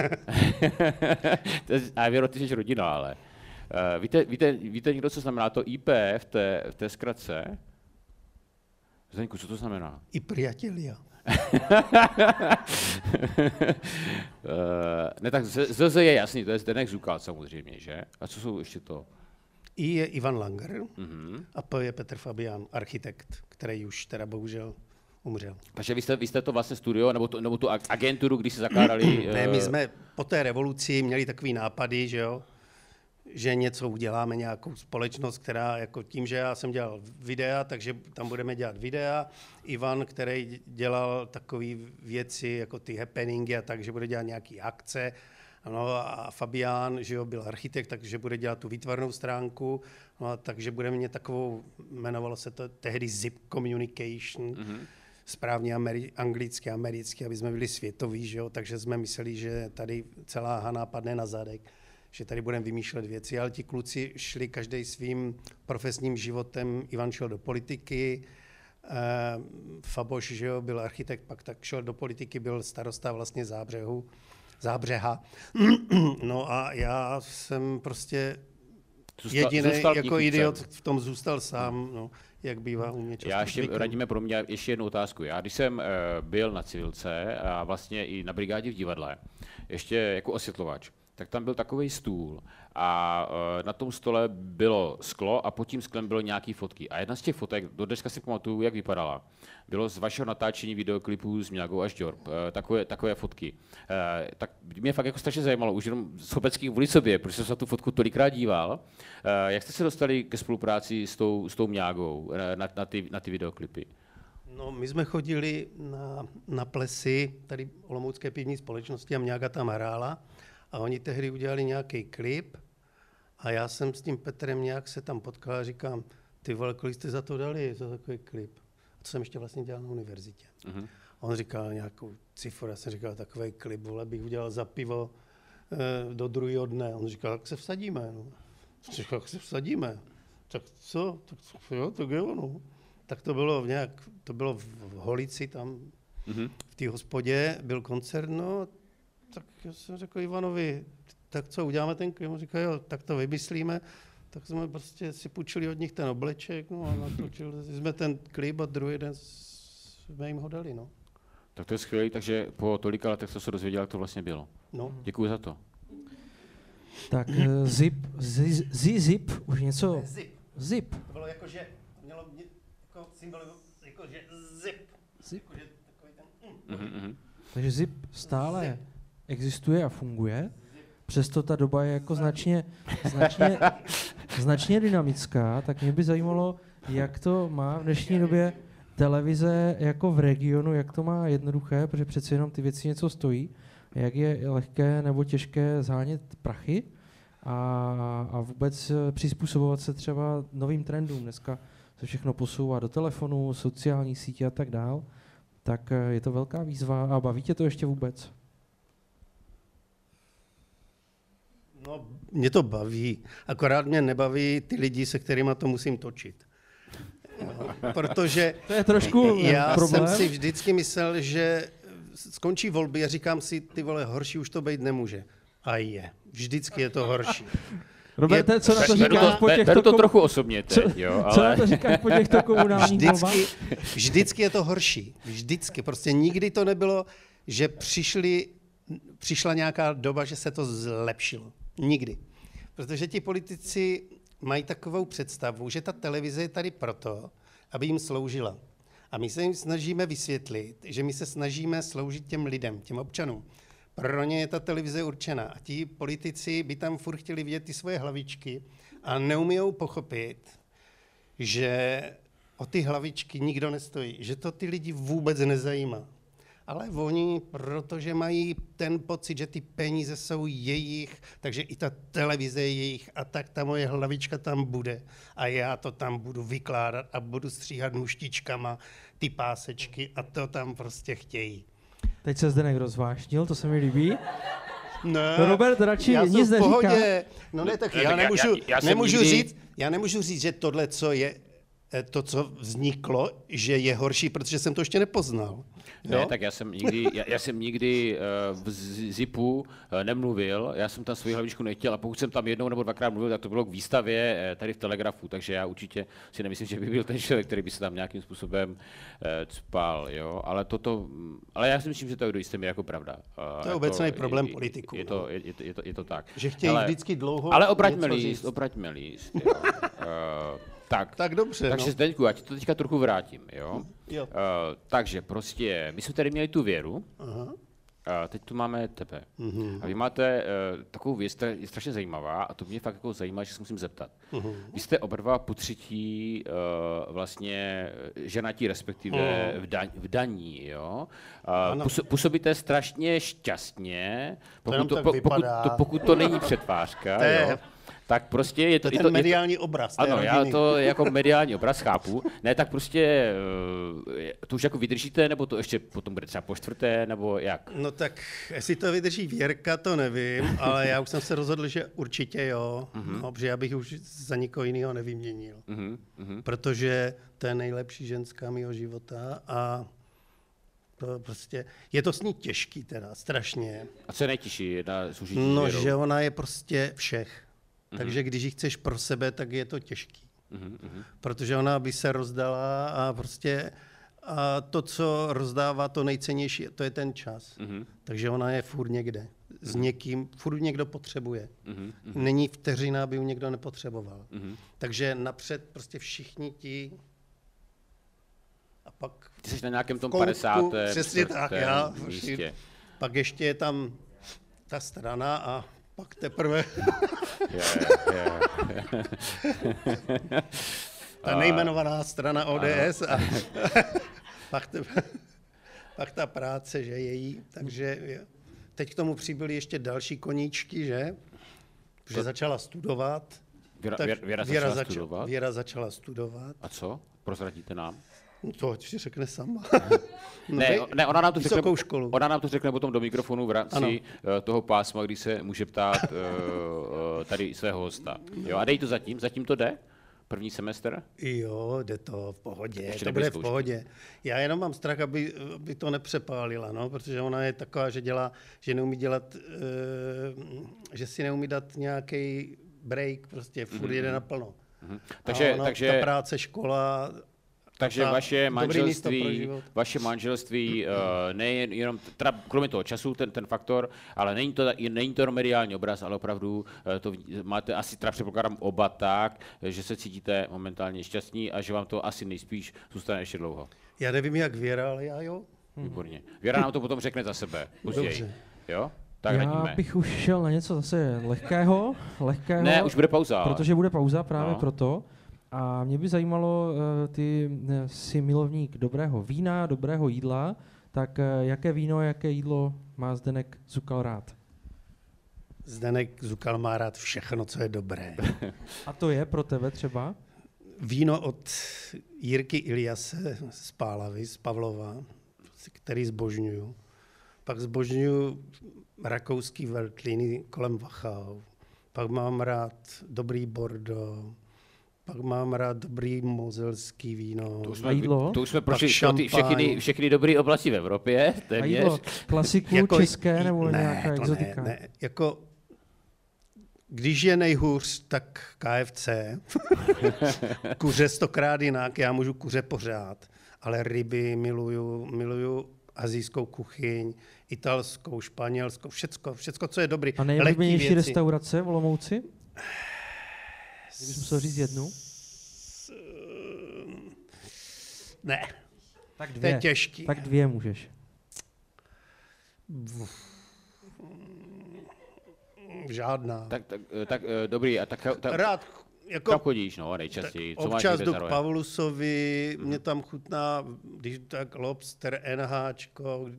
a věro, ty jsi rodina, ale. Uh, víte, víte, víte někdo, co znamená to IP v té, v té zkratce? Zdeňku, co to znamená? I priatelia. Eh, ne, tak ZZ je jasný, to je Zdenek Zukal samozřejmě, že? A co jsou ještě to? I je Ivan Langer mm-hmm. a P je Petr Fabian, architekt, který už teda bohužel umřel. Takže vy jste, vy jste to vlastně studio, nebo, to, nebo tu agenturu, když se zakládali? ne, my eh, jsme po té revoluci měli takový nápady, že jo, že něco uděláme, nějakou společnost, která jako tím, že já jsem dělal videa, takže tam budeme dělat videa. Ivan, který dělal takové věci, jako ty happeningy a tak, že bude dělat nějaké akce. No a Fabián, že jo, byl architekt, takže bude dělat tu výtvarnou stránku, no a takže budeme mít takovou, jmenovalo se to tehdy Zip Communication, mm-hmm správně ameri- anglicky, americky, aby jsme byli světoví, že jo? takže jsme mysleli, že tady celá Hana padne na zadek že tady budeme vymýšlet věci, ale ti kluci šli každý svým profesním životem. Ivan šel do politiky, eh, Faboš že jo, byl architekt, pak tak šel do politiky, byl starosta vlastně Zábřehu, Zábřeha. no a já jsem prostě jediný jako idiot v tom zůstal sám. No jak bývá u mě často Já ještě radíme pro mě ještě jednu otázku. Já když jsem uh, byl na civilce a vlastně i na brigádě v divadle, ještě jako osvětlovač, tak tam byl takový stůl a uh, na tom stole bylo sklo a pod tím sklem bylo nějaký fotky. A jedna z těch fotek, do dneška si pamatuju, jak vypadala, bylo z vašeho natáčení videoklipů z Mňagou až Jorb, uh, takové, takové fotky. Uh, tak mě fakt jako strašně zajímalo, už jenom Sobecký vůli sobě, protože jsem se na tu fotku tolikrát díval. Jak jste se dostali ke spolupráci s tou, s tou Mňágou na, na, ty, na ty videoklipy? No, my jsme chodili na, na plesy tady Olomoucké pivní společnosti a Mňága tam hrála a oni tehdy udělali nějaký klip a já jsem s tím Petrem nějak se tam potkal a říkám, ty vole, kolik jste za to dali, za takový klip? A to jsem ještě vlastně dělal na univerzitě. Uh-huh. A on říkal nějakou cifru, já jsem říkal, takový klip, vole, bych udělal za pivo e, do druhého dne. On říkal, jak se vsadíme? No. Říkal, jak se vsadíme? Tak co? Tak, jo, tak jo, no. Tak to bylo v nějak, to bylo v Holici tam, uh-huh. v té hospodě, byl koncert, no, tak já jsem řekl Ivanovi, tak co, uděláme ten klip? On říkal, jo, tak to vymyslíme. Tak jsme prostě si půjčili od nich ten obleček, no a natočili jsme ten klip a druhý den jsme jim ho dali, no. Tak to je skvělé, takže po tolika letech jste se dozvěděl, jak to vlastně bylo. No. Děkuji za to. Tak uh, zip, zi, zi, zip, už něco... Ne, zip. Zip. To bylo jako, že mělo mě, jako symbol, jako, že zip. Zip. Jako, že takový ten, mm. Mm-hmm. Takže zip stále existuje a funguje. Přesto ta doba je jako značně, značně, značně dynamická, tak mě by zajímalo, jak to má v dnešní době televize jako v regionu, jak to má jednoduché, protože přeci jenom ty věci něco stojí, jak je lehké nebo těžké zhánět prachy a, a vůbec přizpůsobovat se třeba novým trendům. Dneska se všechno posouvá do telefonu, sociální sítě a tak dál. Tak je to velká výzva a baví tě to ještě vůbec? No, mě to baví. Akorát mě nebaví ty lidi, se kterými to musím točit. No, protože to je trošku já problém. jsem si vždycky myslel, že skončí volby a říkám si, ty vole, horší už to být nemůže. A je. Vždycky je to horší. Roberte, co na to říkáš to, po těchto... beru to kom- trochu osobně teď, co, jo, ale... co na to říkáš po těchto komunálních? Vždycky, vždycky je to horší. Vždycky. Prostě nikdy to nebylo, že přišli, přišla nějaká doba, že se to zlepšilo. Nikdy. Protože ti politici mají takovou představu, že ta televize je tady proto, aby jim sloužila. A my se jim snažíme vysvětlit, že my se snažíme sloužit těm lidem, těm občanům. Pro ně je ta televize určena. A ti politici by tam furt chtěli vidět ty svoje hlavičky a neumíjou pochopit, že o ty hlavičky nikdo nestojí, že to ty lidi vůbec nezajímá. Ale oni, protože mají ten pocit, že ty peníze jsou jejich, takže i ta televize je jejich a tak ta moje hlavička tam bude a já to tam budu vykládat a budu stříhat muštičkama ty pásečky a to tam prostě chtějí. Teď se Zdenek rozvášnil, to se mi líbí. Ne, Robert radši já nic v neříká. pohodě. No ne, tak já já- nemůžu, já- já jsem nemůžu nikdy- říct, já nemůžu říct, že tohle, co je, to, co vzniklo, že je horší, protože jsem to ještě nepoznal. Ne, Jo? tak já jsem nikdy, já, já jsem nikdy uh, v Zipu uh, nemluvil, já jsem tam svoji hlavičku nechtěl a pokud jsem tam jednou nebo dvakrát mluvil, tak to bylo k výstavě uh, tady v Telegrafu, takže já určitě si nemyslím, že by byl ten člověk, který by se tam nějakým způsobem uh, cpal, jo, ale toto, ale já si myslím, že to je do jisté jako pravda. Uh, To je obecný problém politiků, Je, je, no. to, je, je, to, je, to, je to tak. Že chtějí Ale- vždycky dlouho Ale obraťme říct. obraťme líst, jo. uh, tak, Tak dobře, takže no. Zdeňku, já ti to teďka trochu vrátím, jo. Jo. Uh, takže prostě, my jsme tady měli tu věru, Aha. a teď tu máme tebe. Mm-hmm. A vy máte uh, takovou věc, která je strašně zajímavá a to mě fakt jako zajímá, že se musím zeptat. Mm-hmm. Vy jste oba dva po třetí uh, vlastně ženatí, respektive Mhm. v, daň, v daní, jo? Uh, půso- působíte strašně šťastně, pokud to, po, pokud, to, pokud to není přetvářka, To je- jo? Tak prostě je to, To je ten to, je to, mediální obraz ano, já rodiny. to jako mediální obraz chápu. Ne, tak prostě eh, to už jako vydržíte, nebo to ještě potom bude třeba po čtvrté, nebo jak? No tak, jestli to vydrží Věrka, to nevím, ale já už jsem se rozhodl, že určitě jo, Mhm. no, protože já bych už za nikoho jiného nevyměnil. Uh-huh, uh-huh. Protože to je nejlepší ženská mého života a to prostě, je to s ní těžký teda, strašně. A co je nejtěžší na No, že ona je prostě všech. Mhm. Takže když ji chceš pro sebe, tak je to těžký. Uh-huh, uh-huh. Protože ona by se rozdala a prostě A to, co rozdává to nejcennější, to je ten čas. Mhm. Takže ona je furt někde. S někým, furt někdo potřebuje. Mhm. Není vteřina, aby ji někdo nepotřeboval. Mhm. Takže napřed prostě všichni ti a pak, Ty jsi na nějakém tom koutku, 50. přesně tak, já. místě. pak ještě je tam ta strana a pak teprve Ta nejmenovaná strana ODS a pak, te, pak ta práce, že její, takže teď k tomu přibyly ještě další koníčky, že? Že začala studovat. Věra, tak Věra, Věra Věra, začala zača- studovat? Věra začala studovat. A co? Prozradíte nám? No To ať si řekne sama. Ne, vy- o- ne, ona nám to řekne, školu. Ona nám to řekne potom do mikrofonu v rámci Ano. eh, toho pásma, kdy se může ptát eh, eh, tady svého hosta. Jo, a dej to zatím, zatím to jde? První semestr? Jo, jde to v pohodě, Ještě to bude v pohodě. Já jenom mám strach, aby, aby to nepřepálila, no, protože ona je taková, že dělá, že neumí dělat, že si neumí dát nějaký break, prostě furt jede naplno. Mhm. Takže, A ona, takže, ta práce, škola, takže ta- vaše manželství, vaše manželství uh, nejen jenom, teda kromě toho času, ten, ten faktor, ale není to, není to jenom mediální obraz, ale opravdu uh, to máte asi, teda předpokládám oba tak, že se cítíte momentálně šťastní a že vám to asi nejspíš zůstane ještě dlouho. já nevím, jak Věra, ale já jo. Výborně. Věra nám to potom řekne za sebe, později. Dobře. Jo? Tak Já radíme. bych už šel na něco zase lehkého, lehkého. Ne, už bude pauza. Protože bude pauza právě No. proto. A mě by zajímalo, eh, ty eh, jsi milovník dobrého vína, dobrého jídla, tak eh, jaké víno, jaké jídlo má Zdenek Zukal rád? Zdenek Zukal má rád všechno, co je dobré. A to je pro tebe třeba? Víno od Jirky Iliase z Pálavy, z Pavlova, který zbožňuju. Pak zbožňuju rakouský veltlíny kolem Wachau. Pak mám rád dobrý Bordeaux. Pak mám rád dobrý mozelský víno. To už A jsme, jídlo? to už jsme prošli ty všechny, všechny dobré oblasti v Evropě, A téměř. jídlo klasiku Jako- české nebo ne, nějaká to exotika? Ne, ne. Jako, když je nejhůř, tak KFC. kuře stokrát jinak, já můžu kuře pořád, ale ryby miluju, miluju azijskou kuchyň, italskou, španělskou, všecko, všecko, co je dobrý. A nejoblíbenější restaurace v Olomouci? Kdybych musel říct jednu? Ne, Tak to je dvě. těžký. Tak dvě můžeš. Žádná. Tak, tak, eh, tak eh, dobrý, a tak, tak Rád, kam jako chodíš, no, nejčastěji? Co máš občas někde jdu k? Pavlusovi, mě tam chutná, když tak lobster, NHčko, uh,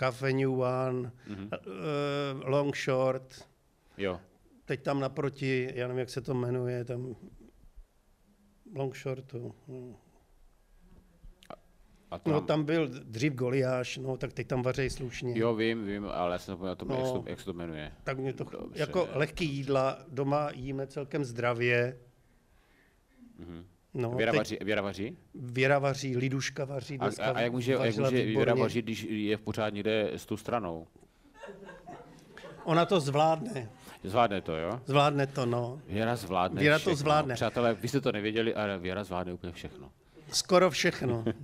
Cafe New One, Mhm. uh, Long Short, Jo. Teď tam naproti, já nevím, jak se to jmenuje, tam Long Shortu. hm. A tam, No tam byl dřív Goliáš, no tak teď tam vařejí slušně. Jo, vím, vím, ale já jsem zapomněl, to, No. jak, se to, jak se to jmenuje. Tak mě to, Dobře. jako lehký jídla, doma jíme celkem zdravě. Mhm. No, Věra, teď vaří, Věra vaří? Věra vaří, Liduška vaří. A, a, a jak může, jak může Věra vařit, když je pořád někde s tou stranou? Ona to zvládne. Zvládne to, jo? Zvládne to, no. Věra zvládne Věra to všechno. zvládne. Přátelé, vy jste to nevěděli, ale Věra zvládne úplně všechno. Skoro všechno.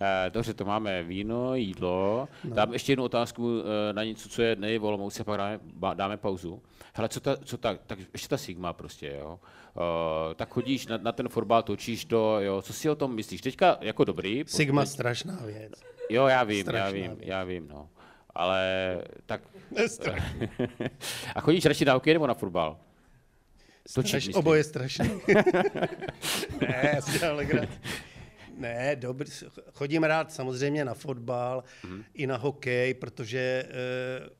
Eh, Dobře, to máme víno, jídlo. No. Dám ještě jednu otázku eh, na něco, co je nej v Olomouci, pak dáme, dáme pauzu. Hele, co ta, co ta, tak ještě ta Sigma prostě, jo. Uh, tak chodíš na, na ten fotbal, točíš to, jo. Co si o tom myslíš? Teďka jako dobrý. Sigma strašná věc. Jo, já vím, já strašná vím, věc. já vím, no. Ale tak... A chodíš radši na hokej nebo na fotbal? Straš, oboje strašný. ne, já si dělám. Ne, dobrý. Chodím rád samozřejmě na fotbal, mm. i na hokej, protože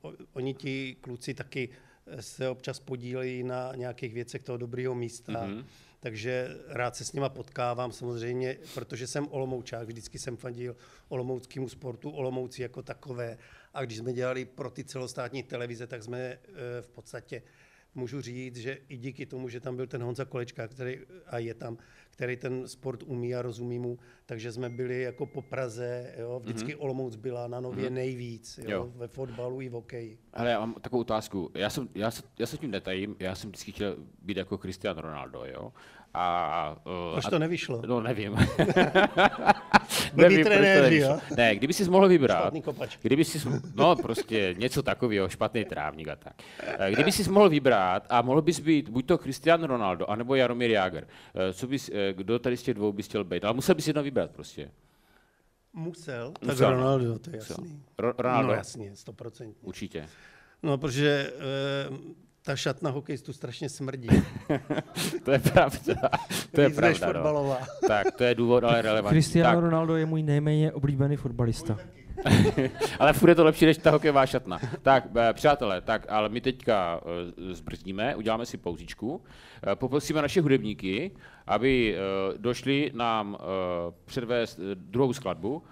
uh, oni ti kluci taky eh, se občas podílejí na nějakých věcech toho dobrého místa. Mm. Takže rád se s nima potkávám samozřejmě, protože jsem Olomoučák, vždycky jsem fandil olomouckému sportu, Olomouci jako takové. A když jsme dělali pro ty celostátní televize, tak jsme eh, v podstatě můžu říct, že i díky tomu, že tam byl ten Honza Kolečka, který a je tam, který ten sport umí a rozumí mu, takže jsme byli jako po Praze, jo, vždycky mm-hmm. Olomouc byla na nově mm-hmm. nejvíc, jo, Jo. jo. ve fotbalu i v hokeji. Ale já mám takovou otázku. Já, jsem, já, se, já se tím netajím, já jsem vždycky chtěl být jako Cristiano Ronaldo, jo. A, Proč a, to nevyšlo? No, nevím. Proč to trenéři, nevyšlo. jo? Ne, kdyby si mohl vybrat, Špatný kopač. kdyby si, no prostě něco takového, špatný trávník a tak. Eh, Kdyby si mohl vybrat a mohl bys být buď to Cristiano Ronaldo, anebo Jaromír Jágr, eh, co bys, eh, kdo tady z těch dvou bys chtěl být? Ale musel bys jedno vybrat prostě. Musel? Tak Musel. Ronaldo, to je jasný. Ro- Ronaldo, No jasně, stoprocentně. určitě. No, protože e, ta šatna hokejistu strašně smrdí. To je pravda. To je Víc než pravda, no. fotbalová. Tak, to je důvod, ale relevantní. Cristiano Tak, Ronaldo je můj nejméně oblíbený fotbalista. ale furt je to lepší než ta hokejová šatna. Tak, eh, přátelé, tak, ale my teďka eh, zbrzdíme, uděláme si pauzičku, eh, poprosíme naše hudebníky, aby došli nám předvést druhou skladbu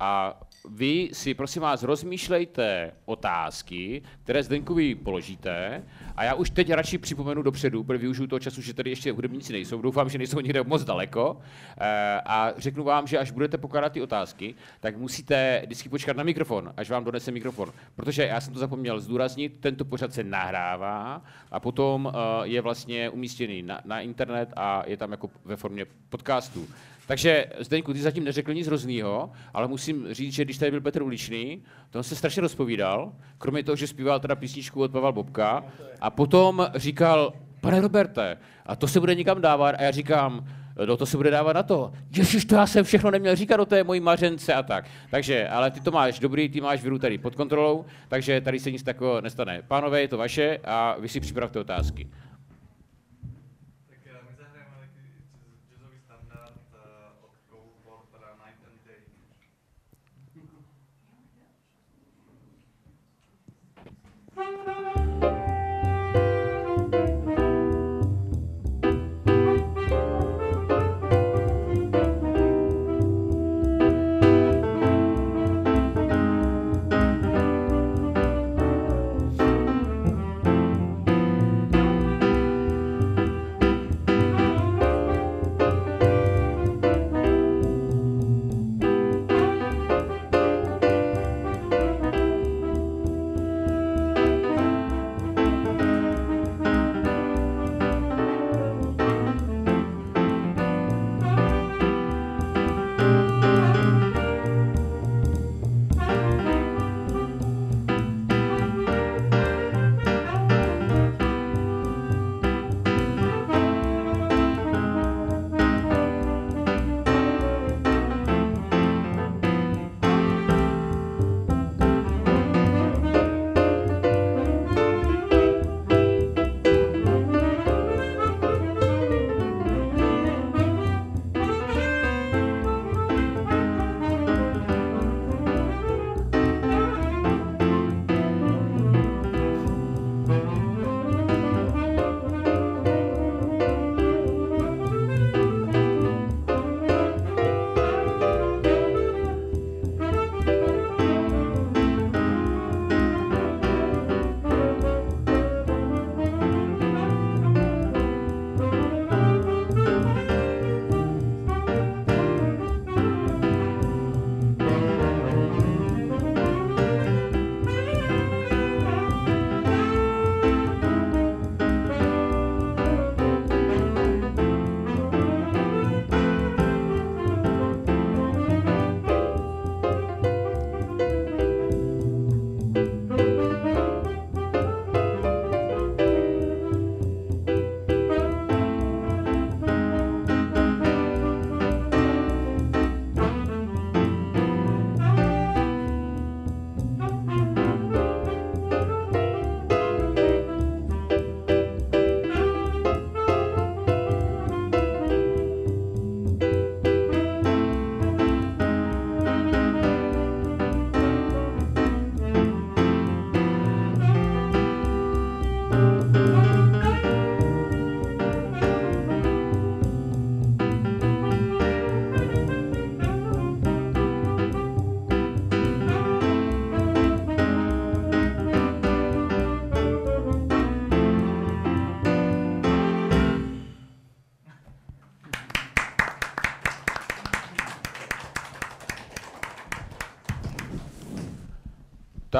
a vy si prosím vás rozmýšlejte otázky, které Zdenkovi položíte a já už teď radši připomenu dopředu, protože využiju toho času, že tady ještě hudebníci nejsou, doufám, že nejsou někde moc daleko. Eh, a řeknu vám, že až budete pokládat ty otázky, tak musíte vždycky počkat na mikrofon, až vám donese mikrofon, protože já jsem to zapomněl zdůraznit, tento pořad se nahrává a potom eh, je vlastně umístěný na, na internet a je tam jako ve formě podcastu. Takže Zdeňku, ty zatím neřekl nic hroznýho, ale musím říct, že když tady byl Petr Uličný, to on se strašně rozpovídal, kromě toho, že zpíval teda písničku od Pavel Bobka, a potom říkal, pane Roberte, a to se bude někam dávat, a já říkám, no to se bude dávat na to. Ježiš, to já jsem všechno neměl říkat do té mojí mařence a tak. Takže, ale ty to máš dobrý, ty máš viru tady pod kontrolou, takže tady se nic takového nestane. Pánové, je to vaše a vy si připravte otázky.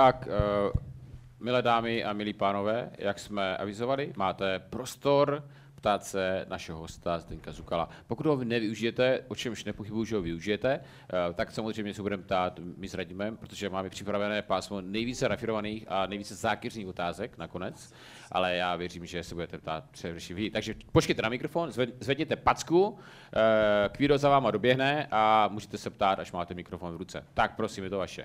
Tak, uh, milé dámy a milí pánové, jak jsme avizovali, máte prostor ptát se našeho hosta Zdenka Zukala. Pokud ho nevyužijete, o čemž nepochybuju, že ho využijete, eh, tak samozřejmě se budeme ptát my s Radimem, protože máme připravené pásmo nejvíce rafinovaných a nejvíce zákeřných otázek nakonec, ale já věřím, že se budete ptát především vy. Takže počkejte na mikrofon, zved- zvedněte packu, eh, Kvíro za váma doběhne a můžete se ptát, až máte mikrofon v ruce. Tak prosím, je to vaše.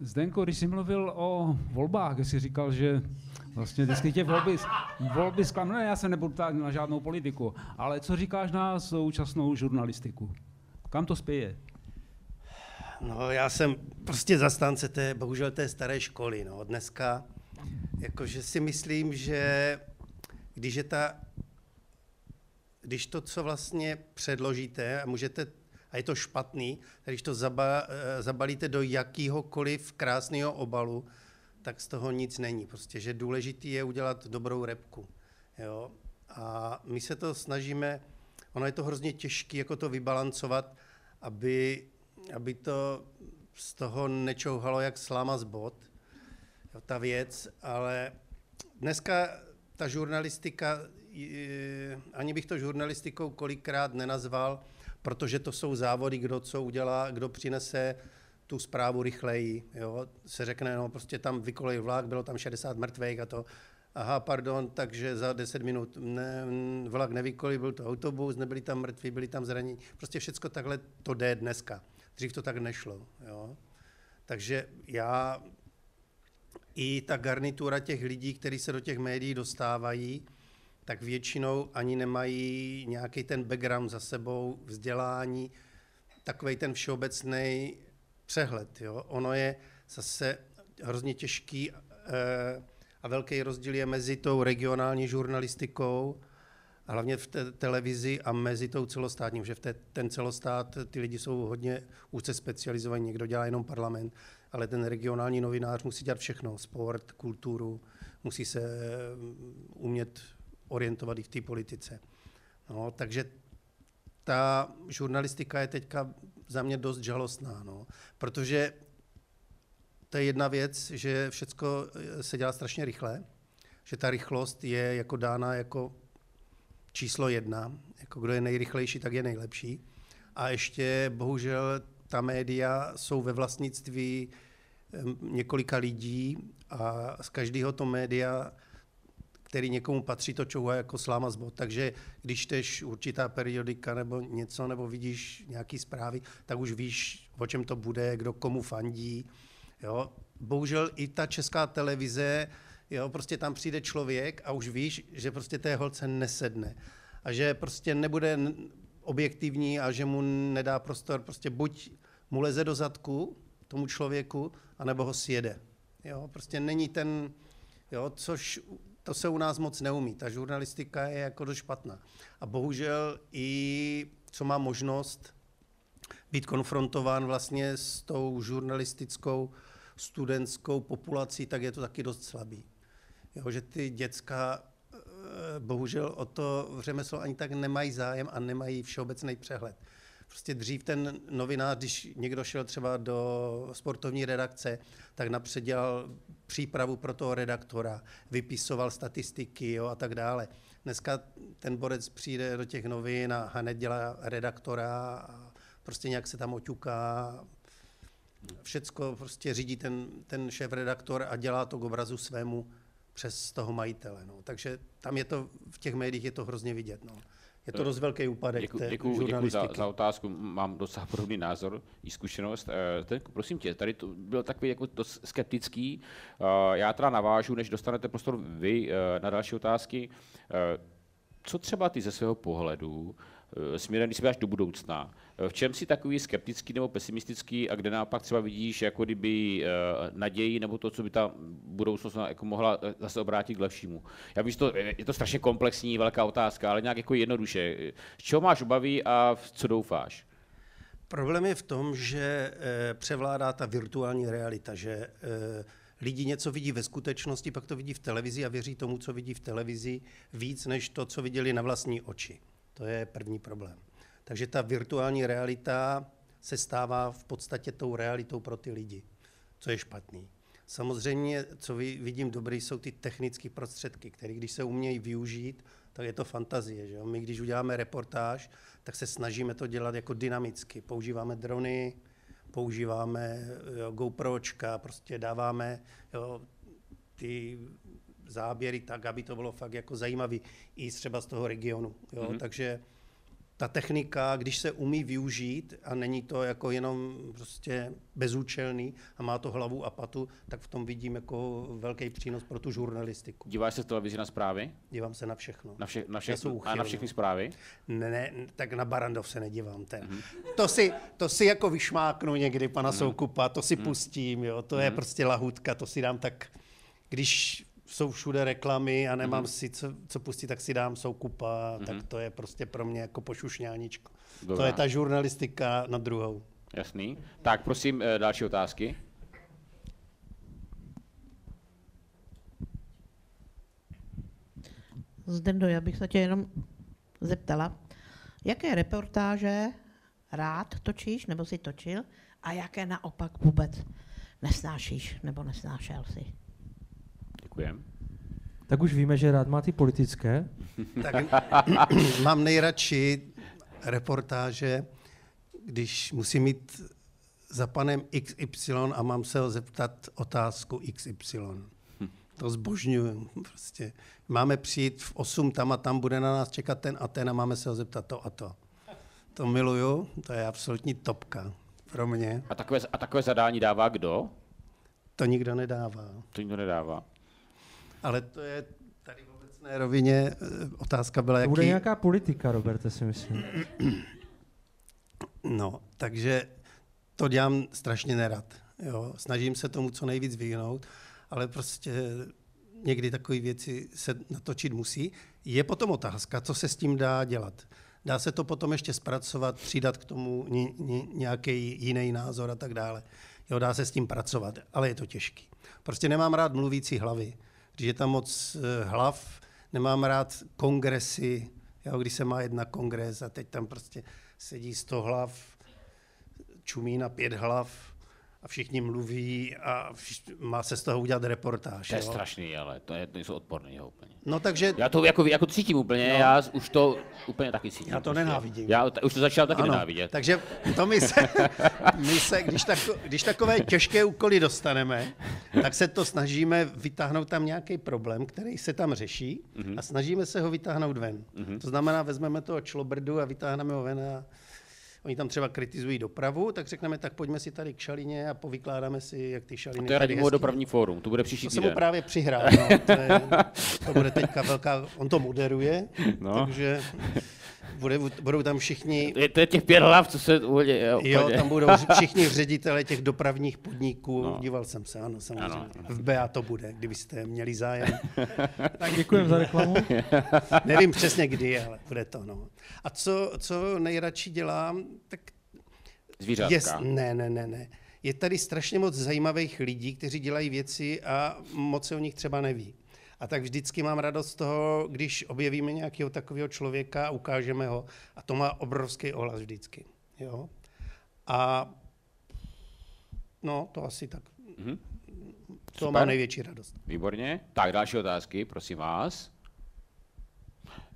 Zdenko, když jsi mluvil o volbách, jsi říkal, že vlastně vždycky tě volby, volby zklam... Ne, já se nebudu ptát na žádnou politiku, ale co říkáš na současnou žurnalistiku? Kam to spěje? No, já jsem prostě zastánce té, bohužel té staré školy. No. Dneska, jakože si myslím, že když je ta, když to, co vlastně předložíte a můžete, je to špatný, když to zaba, eh, zabalíte do jakýhokoliv krásného obalu, tak z toho nic není. Prostě, že důležitý je udělat dobrou repku. Jo? A my se to snažíme, ono je to hrozně těžké, jako to vybalancovat, aby, aby to z toho nečouhalo jak sláma z bot, jo, ta věc, ale dneska ta žurnalistika, ani bych to žurnalistikou kolikrát nenazval, protože to jsou závody, kdo co udělá, kdo přinese tu zprávu rychleji. Jo? Se řekne, no prostě tam vykolej vlak, bylo tam 60 mrtvých a to, aha, pardon, takže za 10 minut ne, vlak nevykolej, byl to autobus, nebyli tam mrtví, byli tam zranění. Prostě všecko takhle to jde dneska. Dřív to tak nešlo. Jo? Takže já, i ta garnitura těch lidí, kteří se do těch médií dostávají, tak většinou ani nemají nějaký ten background za sebou, vzdělání, takový ten všeobecný přehled. Jo? Ono je zase hrozně těžký eh, a velký rozdíl je mezi tou regionální žurnalistikou, a hlavně v té televizi a mezi tou celostátní, že v té, ten celostát, ty lidi jsou hodně úzce specializovaní, někdo dělá jenom parlament, ale ten regionální novinář musí dělat všechno, sport, kulturu, musí se mm, umět orientovat i v té politice. No, takže ta žurnalistika je teďka za mě dost žalostná, no, protože to je jedna věc, že všechno se dělá strašně rychle, že ta rychlost je jako dána jako číslo jedna, jako kdo je nejrychlejší, tak je nejlepší. A ještě bohužel ta média jsou ve vlastnictví em, několika lidí a z každého to média, který někomu patří, to čouhá jako sláma z bot. Takže když čteš určitá periodika nebo něco, nebo vidíš nějaký zprávy, tak už víš, o čem to bude, kdo komu fandí. Jo. Bohužel i ta česká televize, jo, prostě tam přijde člověk a už víš, že prostě té holce nesedne. A že prostě nebude objektivní a že mu nedá prostor, prostě buď mu leze do zadku tomu člověku, anebo ho sjede. Jo, prostě není ten, jo, což to se u nás moc neumí. Ta žurnalistika je jako dost špatná. A bohužel i co má možnost být konfrontován vlastně s tou žurnalistickou studentskou populací, tak je to taky dost slabý. Jo, že ty děcka eh, bohužel o to řemeslo ani tak nemají zájem a nemají všeobecný přehled. Prostě dřív ten novinář, když někdo šel třeba do sportovní redakce, tak napřed dělal přípravu pro toho redaktora, vypisoval statistiky jo, a tak dále. Dneska ten borec přijde do těch novin a hned dělá redaktora a prostě nějak se tam oťuká. Všecko prostě řídí ten, ten šéf-redaktor a dělá to k obrazu svému přes toho majitele. No. Takže tam je to, v těch médiích je to hrozně vidět. No. Je to dost velký úpadek Děkuji, té děkuji, děkuji za, za otázku, mám docela podobný názor i zkušenost. Eh, Ten, prosím tě, tady to byl takový jako dost skeptický. Eh, Já teda navážu, než dostanete prostor vy eh, na další otázky. Co třeba ty ze svého pohledu, směrem, když se do budoucna, v čem jsi takový skeptický nebo pesimistický a kde naopak třeba vidíš jako kdyby eh, naději nebo to, co by ta budoucnost jako mohla eh, zase obrátit k lepšímu. Já že to, je to strašně komplexní, velká otázka, ale nějak jako jednoduše. Z čeho máš obavy a v co doufáš? Problém je v tom, že eh, převládá ta virtuální realita, že eh, lidi něco vidí ve skutečnosti, pak to vidí v televizi a věří tomu, co vidí v televizi, víc než to, co viděli na vlastní oči. To je první problém. Takže ta virtuální realita se stává v podstatě tou realitou pro ty lidi, co je špatný. Samozřejmě, co vidím dobrý, jsou ty technické prostředky, které když se umějí využít, tak je to fantazie. Že? My když uděláme reportáž, tak se snažíme to dělat jako dynamicky. Používáme drony, používáme jo, GoPročka, prostě dáváme jo, ty záběry tak, aby to bylo fakt jako zajímavý i třeba z toho regionu. Jo? Mhm. Mm-hmm. Takže ta technika, když se umí využít a není to jako jenom prostě bezúčelný a má to hlavu a patu, tak v tom vidím jako velký přínos pro tu žurnalistiku. Díváš se v televizi na zprávy? Dívám se na všechno. Na, vše, na, vše, a na všechny zprávy? Ne, ne, tak na Barandov se nedívám. Ten. Mhm. Mm-hmm. To, si, to si jako vyšmáknu někdy pana mm-hmm. Soukupa, to si Mhm. mm-hmm. pustím, jo. to mm-hmm. je prostě lahutka, to si dám tak, když jsou všude reklamy a nemám Mhm. mm-hmm. si co, co pustit, tak si dám Soukupa, mm-hmm. tak to je prostě pro mě jako pošušňáničko. Dobrá. To je ta žurnalistika na druhou. Jasný. Tak prosím, eh, další otázky. Zdendo, já bych se tě jenom zeptala, jaké reportáže rád točíš nebo si točil a jaké naopak vůbec nesnášíš nebo nesnášel si? Děkujem. Tak už víme, že rád má ty politické. Tak mám nejradši reportáže, když musím mít za panem XY a mám se ho zeptat otázku XY. To zbožňuju. Prostě. Máme přijít v 8 tam a tam, bude na nás čekat ten a ten a máme se ho zeptat to a to. To miluju, to je absolutní topka pro mě. A takové, a takové zadání dává kdo? To nikdo nedává. To nikdo nedává. Ale to je tady v obecné rovině. eh, Otázka byla, To jaký... bude nějaká politika, Roberte, si myslím. No, takže to dělám strašně nerad. Jo. Snažím se tomu co nejvíc vyhnout, ale prostě někdy takové věci se natočit musí. Je potom otázka, co se s tím dá dělat. Dá se to potom ještě zpracovat, přidat k tomu ně, ně, nějaký jiný názor a tak dále. Jo, dá se s tím pracovat, ale je to těžký. Prostě nemám rád mluvící hlavy. Když je tam moc eh, hlav, nemám rád kongresy, jo, když se má jedna kongres a teď tam prostě sedí sto hlav, čumí na pět hlav a všichni mluví a vš- má se z toho udělat reportáž. To je jo. strašný, ale to, je, to jsou odporný jo, úplně. No takže Já to jako, jako cítím úplně, no. já už to úplně taky cítím. Já to nenávidím. Já t- už to začal taky ano, nenávidět. takže to my se, my se když, tako, když takové těžké úkoly dostaneme, tak se to snažíme vytáhnout tam nějaký problém, který se tam řeší Mhm. a snažíme se ho vytáhnout ven. To znamená, vezmeme toho člobrdu a vytáhneme ho ven a Oni tam třeba kritizují dopravu, tak řekneme, tak pojďme si tady k šalině a povykládáme si, jak ty šaliny. To je tady Radimovo dopravní fórum, to bude příští To jsem mu týden. právě přihrál. No. To, je, to bude teďka velká, on to moderuje, no. takže bude, budou tam všichni, To je, to je těch pět hlav, co se uvolí. Jo, jo, tam budou všichni ředitele těch dopravních podniků, No. díval jsem se, ano, samozřejmě. Ano. Ano. V BA to bude, kdybyste měli zájem. Tak děkujeme za reklamu. Nevím přesně kdy, ale bude to. No. A co, co nejradši dělám, tak Zvířátka. Yes, ne, ne, ne, ne. Je tady strašně moc zajímavých lidí, kteří dělají věci a moc se o nich třeba neví. A tak vždycky mám radost z toho, když objevíme nějakého takového člověka a ukážeme ho. A to má obrovský ohlas vždycky. Jo? A no, to asi tak. Mhm. To Super. má největší radost. Výborně. Tak další otázky, prosím vás.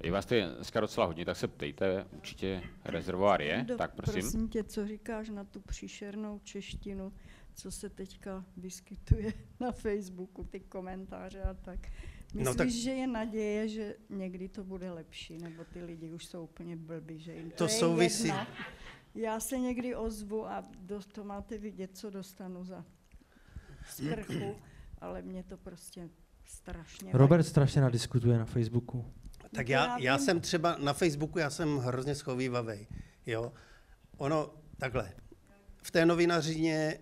Je vás tady dneska docela hodně, tak se ptejte, určitě rezervoár je. Do- tak prosím. Prosím tě, co říkáš na tu příšernou češtinu, co se teďka vyskytuje na Facebooku, ty komentáře a tak. Myslíš, No tak- že je naděje, že někdy to bude lepší, nebo ty lidi už jsou úplně blbí, že jim to, To je souvisí. jedno. Já se někdy ozvu a do, to máte vidět, co dostanu za sprchu, ale mě to prostě strašně Robert strašně nadiskutuje na Facebooku. Tak To já, já já jsem třeba na Facebooku, já jsem hrozně schovývavý. Jo? Ono, takhle, v té novinařině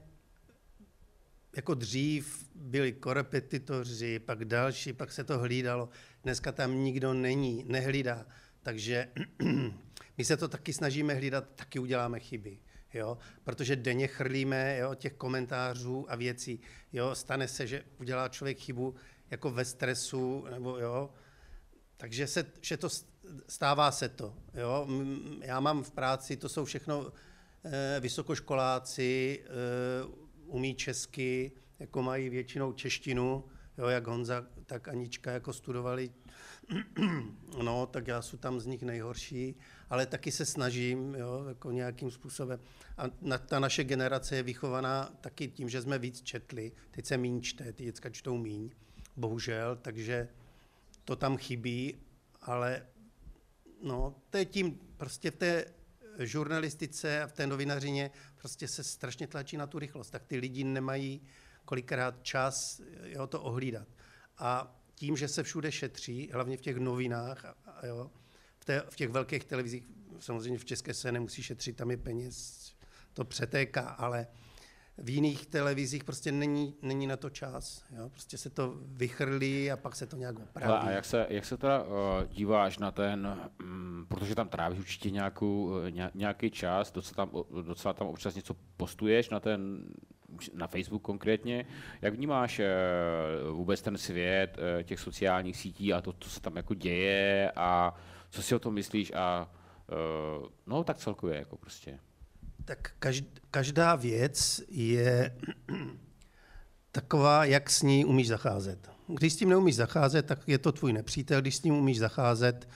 jako dřív byli korepetitoři, pak další, pak se to hlídalo. Dneska tam nikdo není, nehlídá. Takže my se to taky snažíme hlídat, taky uděláme chyby. Jo? Protože denně chrlíme jo, těch komentářů a věcí. Jo? Stane se, že udělá člověk chybu jako ve stresu, nebo jo, takže se, že to st- stává se to. Jo? Já mám v práci, to jsou všechno eh, vysokoškoláci, eh, umí česky, jako mají většinou češtinu, jo, jak Honza, tak Anička jako studovali, no, tak já jsem tam z nich nejhorší, ale taky se snažím, jo, jako nějakým způsobem. A na, ta naše generace je vychovaná taky tím, že jsme víc četli, teď se míň čte, ty děcka čtou míň, bohužel, takže to tam chybí, ale no, to je tím, prostě v té žurnalistice a v té novinařině prostě se strašně tlačí na tu rychlost, tak ty lidi nemají kolikrát čas jo, to ohlídat. A tím, že se všude šetří, hlavně v těch novinách, jo, v, té, v těch velkých televizích, samozřejmě v České se nemusí šetřit, tam je peněz, to přetéká, ale v jiných televizích prostě není, není na to čas. Jo? Prostě se to vychrlí a pak se to nějak opraví. A jak se, jak se teda uh, díváš na ten, um, protože tam trávíš určitě nějakou, uh, nějaký čas, docela tam, docela tam občas něco postuješ na ten, na Facebook konkrétně. Jak vnímáš uh, vůbec ten svět těch sociálních sítí a to, co se tam jako děje a co si o tom myslíš a no tak celkově jako prostě. Tak každá věc je taková, jak s ní umíš zacházet. Když s tím neumíš zacházet, tak je to tvůj nepřítel, když s tím umíš zacházet,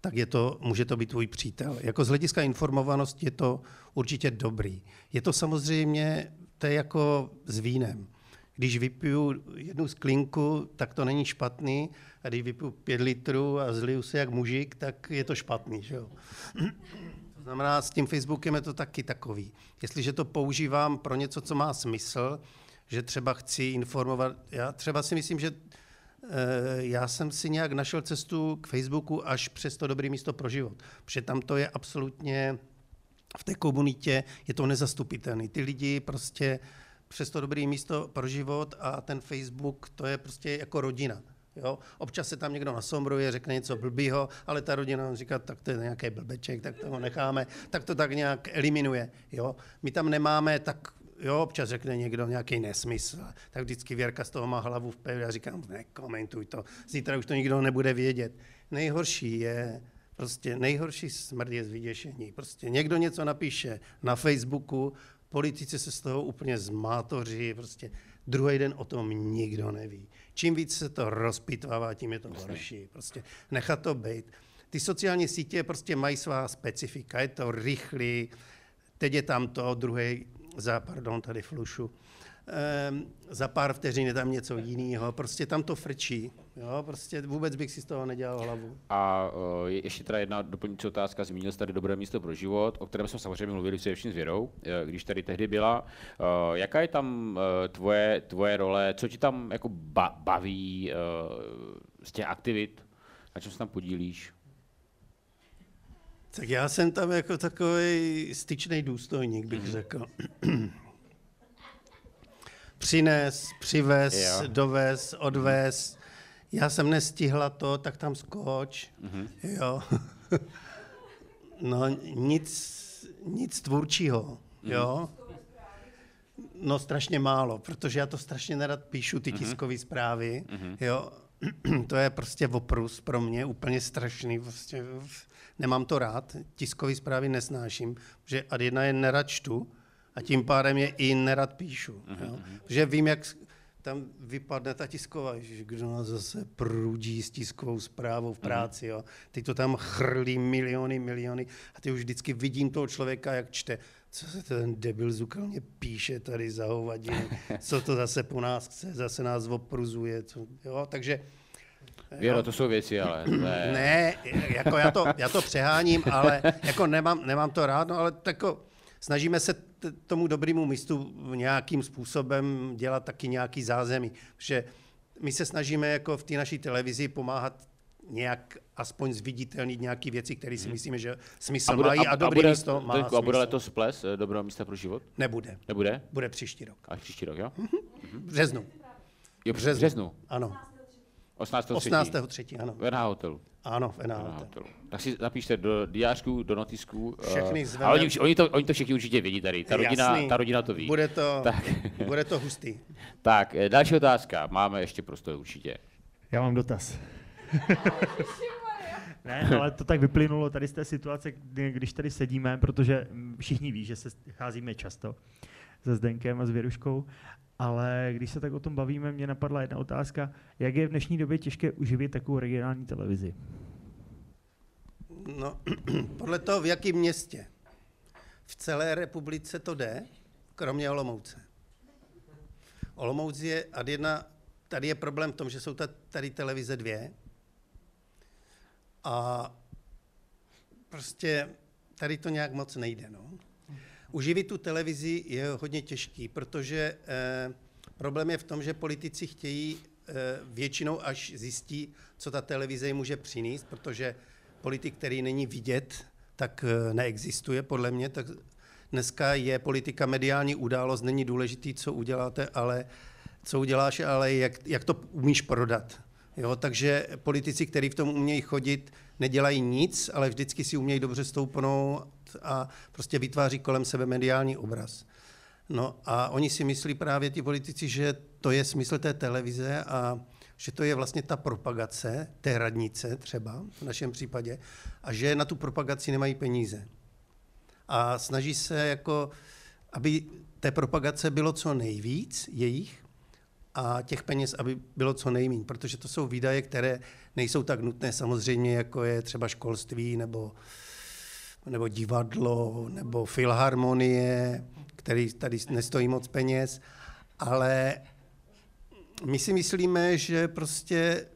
tak je to, může to být tvůj přítel. Jako z hlediska informovanosti je to určitě dobrý. Je to samozřejmě, to je jako s vínem. Když vypiju jednu sklinku, tak to není špatný, a když vypiju pět litrů a zliju se jak mužik, tak je to špatný. Že jo? Znamená, s tím Facebookem je to taky takový. Jestliže to používám pro něco, co má smysl, že třeba chci informovat, já třeba si myslím, že eh, já jsem si nějak našel cestu k Facebooku až přes to dobré místo pro život. Protože tam to je absolutně, v té komunitě je to nezastupitelné. Ty lidi prostě přes to dobré místo pro život a ten Facebook, to je prostě jako rodina. Jo? Občas se tam někdo nasombruje, řekne něco blbýho, ale ta rodina říká, tak to je nějaký blbeček, tak to ho necháme, tak to tak nějak eliminuje. Jo? My tam nemáme tak jo, občas řekne někdo nějaký nesmysl, tak vždycky Věrka z toho má hlavu v pevě a říkám, nekomentuj to, zítra už to nikdo nebude vědět. Nejhorší je, prostě nejhorší smrt je zvyděšení. Prostě někdo něco napíše na Facebooku, politici se z toho úplně zmátoří, prostě druhý den o tom nikdo neví. Čím víc se to rozpitvává, tím je to horší. Prostě nechat to být. Ty sociální sítě prostě mají svá specifika. Je to rychlý, teď je tam to, druhý za, pardon, tady flušu, za pár vteřin je tam něco jiného, prostě tam to frčí. Jo, prostě vůbec bych si z toho nedělal hlavu. A uh, ještě teda jedna doplňující otázka. Zmínil jsi tady dobré místo pro život, o kterém jsme samozřejmě mluvili především s Věrou, eh, když tady tehdy byla. Uh, jaká je tam uh, tvoje, tvoje role, co ti tam jako ba- baví uh, z těch aktivit, na čem se tam podílíš? Tak já jsem tam jako takový styčný důstojník, bych řekl. Přines, přivez, jo. dovez, odvez. Já jsem nestihla to, tak tam skoč. Mm-hmm. Jo. no nic, nic tvůrčího, mm-hmm. jo. No strašně málo, protože já to strašně nerad píšu, ty mm-hmm. tiskové zprávy, mm-hmm. jo. to je prostě oprus pro mě, úplně strašný. Prostě, nemám to rád, tiskové zprávy nesnáším, že ad jedna je nerad čtu a tím pádem je i nerad píšu. Uh-huh. Jo? Protože vím, jak tam vypadne ta tisková, že kdo nás zase prudí s tiskovou zprávou v práci. Jo? Ty to tam chrlí miliony, miliony a ty už vždycky vidím toho člověka, jak čte co se ten debil zukalně píše tady za hovadinu, co to zase po nás chce, zase nás opruzuje, co, jo, takže... Věro, to jsou věci, ale... Ne, ne jako já to, já to přeháním, ale jako nemám, nemám to rád, no, ale tako, snažíme se t- tomu dobrému místu nějakým způsobem dělat taky nějaký zázemí, protože my se snažíme jako v té naší televizi pomáhat nějak aspoň zviditelnit nějaké věci, které si hmm. myslíme, že smysl a bude, mají a, a dobrý bude, místo má A bude letos ples eh, dobrého místa pro život? Nebude. Nebude? Bude příští rok. A příští rok, jo? Mm-hmm. V březnu. Jo, březnu. březnu. Ano. 18. 18. 3. ano. V NH hotelu. Ano, v NH hotelu. Tak si napište do diářku, do notisků. Eh, Všechny zveme. A oni, oni, to, oni to všichni určitě vědí tady. Ta rodina, ta rodina to ví. Bude to, tak. bude to hustý. tak, eh, další otázka. Máme ještě prostor určitě. Já mám dotaz. Ne, ale to tak vyplynulo tady z té situace, kdy, když tady sedíme, protože všichni ví, že se cházíme často. Se Zdenkem a s Věruškou. Ale když se tak o tom bavíme, mě napadla jedna otázka. Jak je v dnešní době těžké uživit takovou regionální televizi? No, podle toho, v jakém městě. V celé republice to jde, kromě Olomouce. Olomouc je ad jedna, tady je problém v tom, že jsou ta- tady televize dvě a prostě tady to nějak moc nejde. No. Uživit tu televizi je hodně těžký, protože eh, problém je v tom, že politici chtějí eh, většinou až zjistí, co ta televize jim může přinést, protože politik, který není vidět, tak eh, neexistuje podle mě. Tak dneska je politika mediální událost, není důležitý, co uděláte, ale co uděláš, ale jak, jak to umíš prodat. Jo, takže politici, kteří v tom umějí chodit, nedělají nic, ale vždycky si umějí dobře stoupnout a prostě vytváří kolem sebe mediální obraz. No a oni si myslí právě ti politici, že to je smysl té televize a že to je vlastně ta propagace té radnice třeba v našem případě a že na tu propagaci nemají peníze. A snaží se jako, aby té propagace bylo co nejvíc jejich a těch peněz, aby bylo co nejméně, protože to jsou výdaje, které nejsou tak nutné samozřejmě, jako je třeba školství nebo, nebo divadlo nebo filharmonie, který tady nestojí moc peněz, ale my si myslíme, že prostě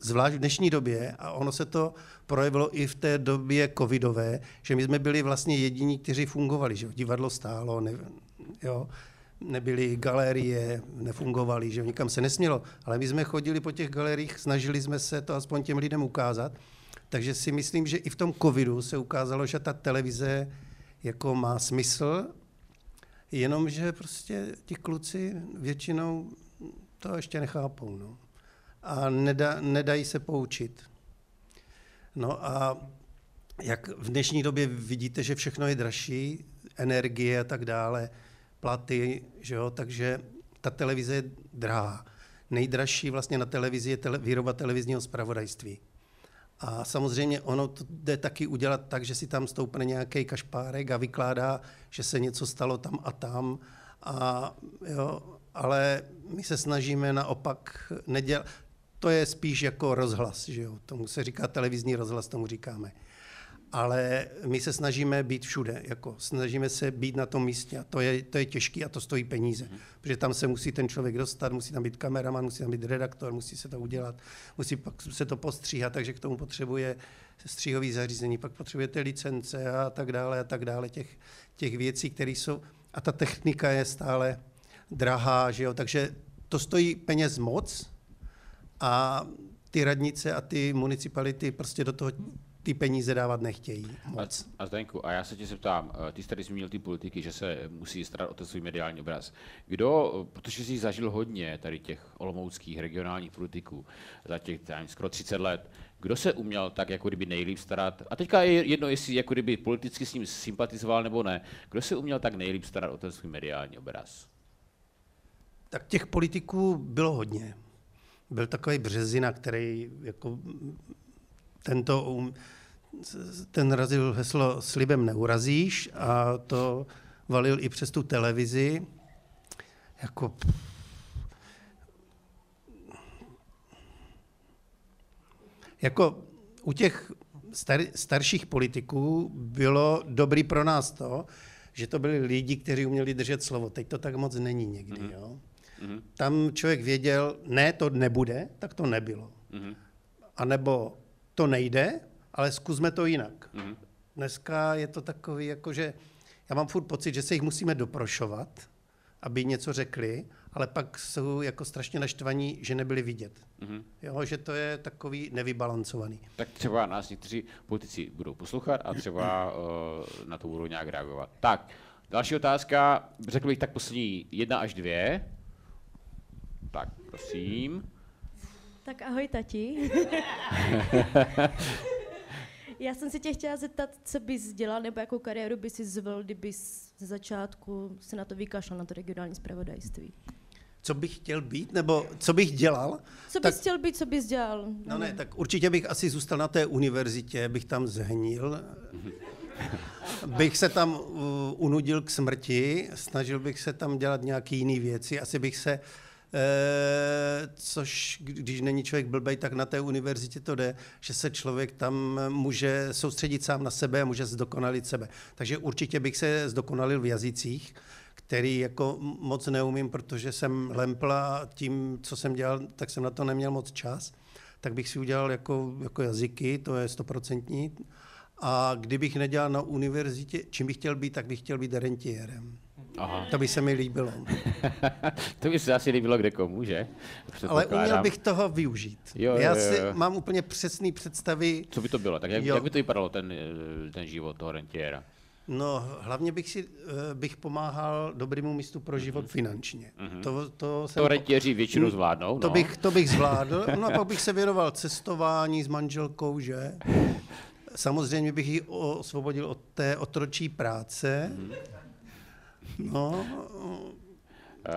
zvlášť v dnešní době, a ono se to projevilo i v té době covidové, že my jsme byli vlastně jediní, kteří fungovali, že divadlo stálo, ne, jo, nebyly galerie, nefungovaly, že nikam se nesmělo, ale my jsme chodili po těch galeriích, snažili jsme se to aspoň těm lidem ukázat, takže si myslím, že i v tom covidu se ukázalo, že ta televize jako má smysl, jenomže prostě ti kluci většinou to ještě nechápou. No. A neda, nedají se poučit. No a jak v dnešní době vidíte, že všechno je dražší, energie a tak dále, platy, že jo, takže ta televize je drahá. Nejdražší vlastně na televizi je tele, výroba televizního zpravodajství. A samozřejmě ono to jde taky udělat tak, že si tam stoupne nějaký kašpárek a vykládá, že se něco stalo tam a tam. A, jo, ale my se snažíme naopak nedělat. To je spíš jako rozhlas, že jo? tomu se říká televizní rozhlas, tomu říkáme. Ale my se snažíme být všude, jako snažíme se být na tom místě a to je, to je těžké a to stojí peníze, mm. protože tam se musí ten člověk dostat, musí tam být kameraman, musí tam být redaktor, musí se to udělat, musí pak se to postříhat, takže k tomu potřebuje stříhový zařízení, pak potřebujete licence a tak dále a tak dále, těch, těch věcí, které jsou, a ta technika je stále drahá, že jo? takže to stojí peněz moc a ty radnice a ty municipality prostě do toho ty peníze dávat nechtějí moc. A, a Zdenku, a já se tě zeptám, eh, ty jsi tady zmínil ty politiky, že se musí starat o ten svůj mediální obraz. Kdo, eh, protože jsi zažil hodně tady těch olomouckých regionálních politiků za těch nevím, skoro 30 let, kdo se uměl tak jako kdyby nejlíp starat, a teďka je jedno, jestli jako kdyby politicky s ním sympatizoval nebo ne, kdo se uměl tak nejlíp starat o ten svůj mediální obraz? Tak těch politiků bylo hodně. Byl takový Březina, který jako tento, um, ten razil heslo slibem neurazíš a to valil i přes tu televizi. Jako, jako u těch star, starších politiků bylo dobrý pro nás to, že to byli lidi, kteří uměli držet slovo. Teď to tak moc není někdy. Mm-hmm. Jo? Mm-hmm. Tam člověk věděl, ne, to nebude, tak to nebylo. Mm-hmm. A nebo to nejde, ale zkusme to jinak. Mm-hmm. Dneska je to takový, jako že já mám furt pocit, že se jich musíme doprošovat, aby něco řekli, ale pak jsou jako strašně naštvaní, že nebyli vidět. Mm-hmm. Jo, že to je takový nevybalancovaný. Tak třeba nás někteří politici budou poslouchat a třeba uh, na to budou nějak reagovat. Tak, další otázka, řekl bych tak poslední jedna až dvě. Tak, prosím. Tak ahoj tati. Já jsem se tě chtěla zeptat, co bys dělal, nebo jakou kariéru bys si zvolil, kdyby ze začátku se na to vykašlal, na to regionální zpravodajství. Co bych chtěl být, nebo co bych dělal? Co bys tak, chtěl být, co bys dělal? No ne, tak určitě bych asi zůstal na té univerzitě, bych tam zhnil. bych se tam uh, unudil k smrti, snažil bych se tam dělat nějaké jiné věci, asi bych se Eh, což když není člověk blbej, tak na té univerzitě to jde, že se člověk tam může soustředit sám na sebe a může zdokonalit sebe. Takže určitě bych se zdokonalil v jazycích, který jako moc neumím, protože jsem lempla tím, co jsem dělal, tak jsem na to neměl moc čas, tak bych si udělal jako, jako jazyky, to je stoprocentní. A kdybych nedělal na univerzitě, čím bych chtěl být, tak bych chtěl být rentiérem. Aha. To by se mi líbilo. to by se asi líbilo kde komu, že? Ale uměl bych toho využít. Jo, Já jo, jo. si mám úplně přesný představy. Co by to bylo? Tak jak, jak by to vypadalo, ten, ten život toho rentiera? No, hlavně bych si eh, bych pomáhal dobrému místu pro život mm-hmm. finančně. Mm-hmm. To, to, jsem, to rentiéři většinou zvládnou. To, no. bych, to bych zvládl. No a pak bych se věnoval cestování s manželkou, že? Samozřejmě bych ji osvobodil od té otročí práce. Mm-hmm. No,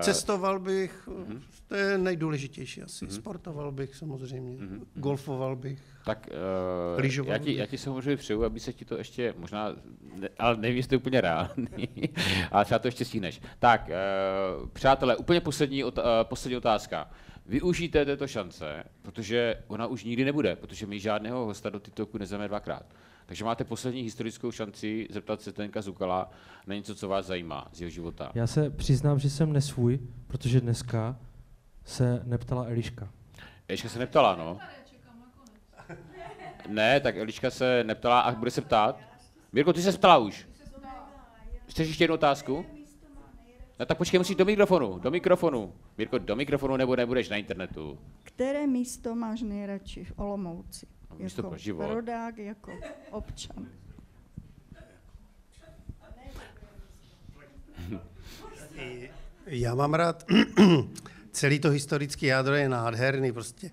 cestoval bych, uh-huh. to je nejdůležitější asi. Uh-huh. Sportoval bych samozřejmě, uh-huh. golfoval bych. Tak uh, já, ti, já ti samozřejmě přeju, aby se ti to ještě možná, ne, ale nevím, jestli to je úplně reálný, ale třeba to ještě stihneš. Tak, uh, přátelé, úplně poslední, uh, poslední otázka. Využijte této šance, protože ona už nikdy nebude, protože my žádného hosta do TikToku nezveme dvakrát. Takže máte poslední historickou šanci zeptat se Tenka Zukala na něco, co vás zajímá z jeho života. Já se přiznám, že jsem nesvůj, protože dneska se neptala Eliška. Eliška se neptala, no. Ne, tak Eliška se neptala a bude se ptát. Mirko, ty se ptala už. Chceš ještě jednu otázku? No tak počkej, musíš do mikrofonu, do mikrofonu. Mirko, do mikrofonu nebo nebudeš na internetu. Které místo máš nejradši v Olomouci? Místo jako pro život. rodák, jako občan. Já mám rád, celý to historický jádro je nádherný, prostě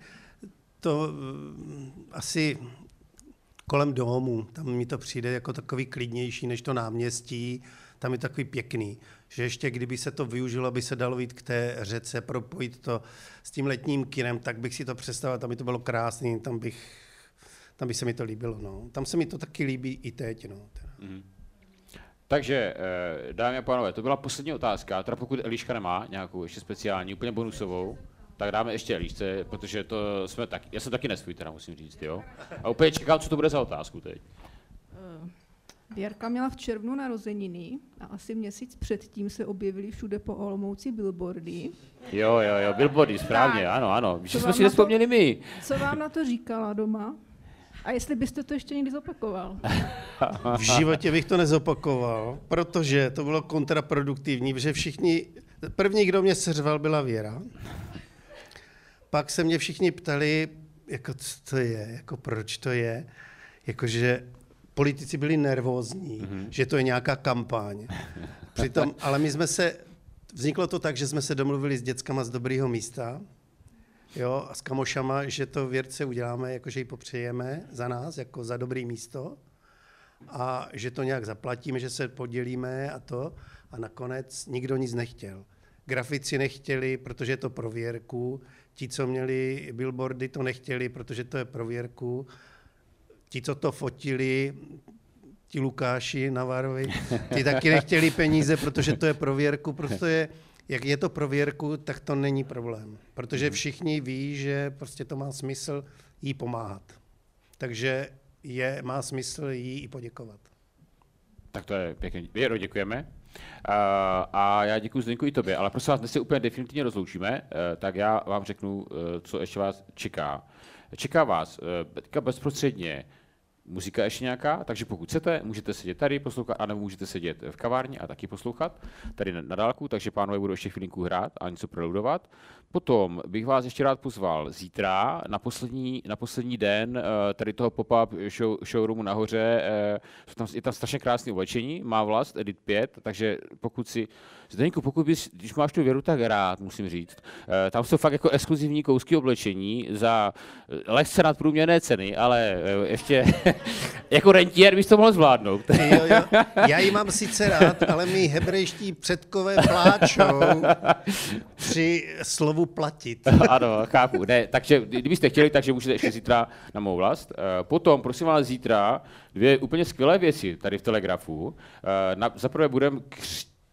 to uh, asi kolem domu, tam mi to přijde jako takový klidnější než to náměstí, tam je takový pěkný, že ještě kdyby se to využilo, aby se dalo jít k té řece, propojit to s tím letním kinem, tak bych si to představil, tam by to bylo krásný, tam bych tam by se mi to líbilo. No. Tam se mi to taky líbí i teď. No. Mm-hmm. Takže, eh, dámy a pánové, to byla poslední otázka. Teda pokud Eliška nemá nějakou ještě speciální, úplně bonusovou, tak dáme ještě Elišce, protože to jsme tak, já jsem taky nesvůj, teda musím říct, jo. A úplně čekám, co to bude za otázku teď. Uh, Věrka měla v červnu narozeniny a asi měsíc předtím se objevily všude po Olomouci billboardy. Jo, jo, jo, billboardy, správně, tak, ano, ano. Že jsme si nespomněli my. Co vám na to říkala doma? A jestli byste to ještě někdy zopakoval? v životě bych to nezopakoval, protože to bylo kontraproduktivní, protože všichni, první, kdo mě seřval, byla Věra. Pak se mě všichni ptali, jako co to je, jako proč to je, jakože politici byli nervózní, mm-hmm. že to je nějaká kampaň. Přitom, ale my jsme se, vzniklo to tak, že jsme se domluvili s dětskama z dobrého místa, jo, a s kamošama, že to věrce uděláme, jakože ji popřejeme za nás, jako za dobrý místo. A že to nějak zaplatíme, že se podělíme a to. A nakonec nikdo nic nechtěl. Grafici nechtěli, protože je to pro věrku, ti, co měli billboardy, to nechtěli, protože to je pro věrku, ti, co to fotili, ti Lukáši Navarovi, ti taky nechtěli peníze, protože to je pro věrku, protože jak je to pro věrku, tak to není problém. Protože mhm. všichni ví, že prostě to má smysl jí pomáhat. Takže je, má smysl jí i poděkovat. Tak to je pěkně. Věro, děkujeme. Uh, a já děkuji Zdenku i tobě, ale prosím vás, dnes se úplně definitivně rozloučíme, uh, tak já vám řeknu, uh, co ještě vás čeká. Čeká vás teďka bezprostředně muzika ještě nějaká, takže pokud chcete, můžete sedět tady poslouchat, anebo můžete sedět v kavárně a taky poslouchat tady na, na dálku, takže pánové budou ještě chvilinku hrát a něco preludovat. Potom bych vás ještě rád pozval zítra na poslední, na poslední den eh, tady toho pop-up show, showroomu nahoře. Eh, tam, je tam strašně krásné oblečení, má vlast, Edit 5, takže pokud si Zdeňku, pokud bys, když máš tu věru tak rád, musím říct, eh, tam jsou fakt jako exkluzivní kousky oblečení za lehce nadprůměrné ceny, ale ještě jako rentier bys to mohl zvládnout. Jo, jo. Já ji mám sice rád, ale mi hebrejští předkové pláčou při slovu platit. ano, chápu. Ne, takže kdybyste chtěli, takže můžete ještě zítra na mou vlast. Eh, Potom, prosím vás, zítra dvě úplně skvělé věci tady v Telegrafu. Eh, Na, zaprvé budeme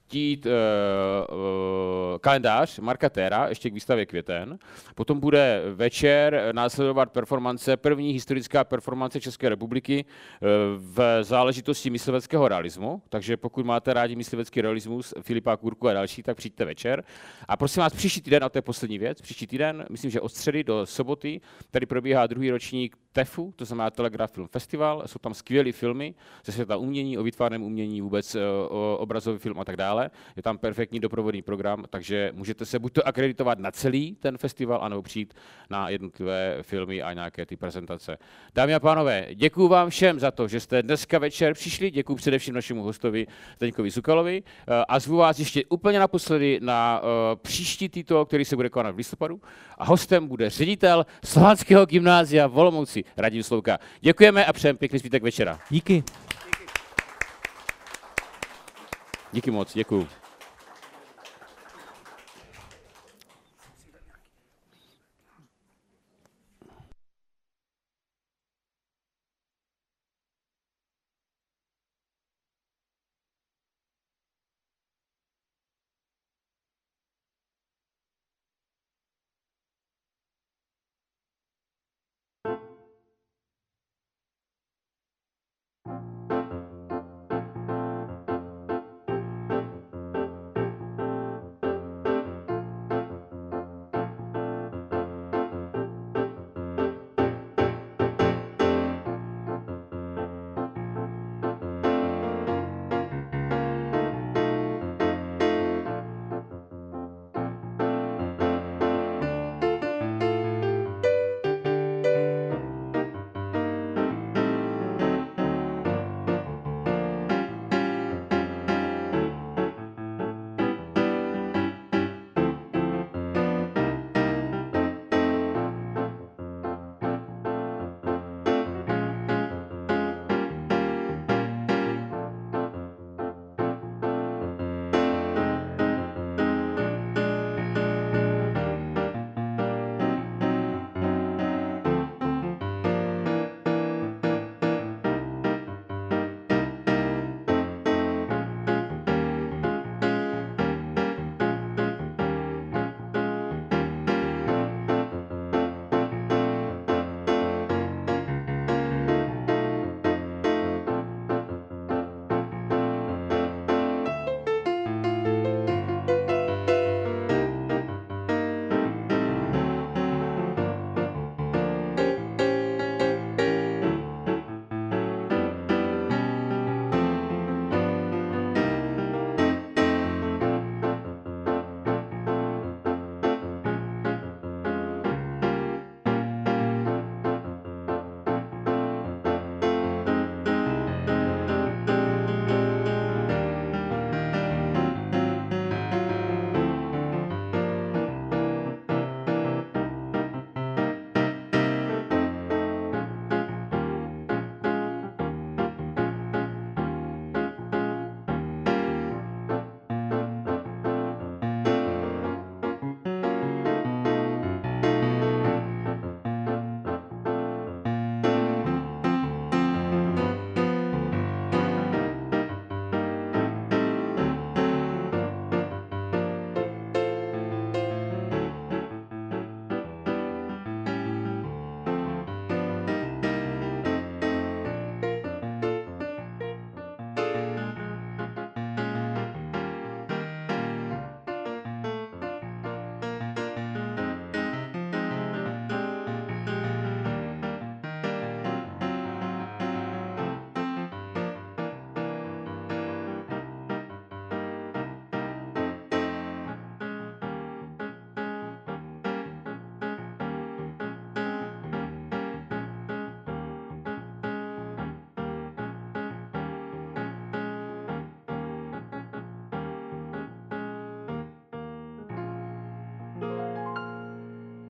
křtít uh, uh, kalendář Marka Téra, ještě k výstavě květen. Potom bude večer následovat performance, první historická performance České republiky uh, v záležitosti mysliveckého realismu. Takže pokud máte rádi myslivecký realismus, Filipa Kurku a další, tak přijďte večer. A prosím vás, příští týden, a to je poslední věc, příští týden, myslím, že od středy do soboty, tady probíhá druhý ročník TEFu, to znamená Telegraph Film Festival. Jsou tam skvělé filmy ze světa umění, o výtvarném umění, vůbec eh, o obrazový film a tak dále. Je tam perfektní doprovodný program, takže můžete se buď to akreditovat na celý ten festival, anebo přijít na jednotlivé filmy a nějaké ty prezentace. Dámy a pánové, děkuji vám všem za to, že jste dneska večer přišli. Děkuji především našemu hostovi Zdeňkovi Zukalovi eh, a zvu vás ještě úplně naposledy na eh, příští titul, který se bude konat v listopadu. A hostem bude ředitel Slovanského gymnázia v Radim Slouka. Děkujeme a přejeme pěkný zbytek večera. Díky. Díky moc, děkuji.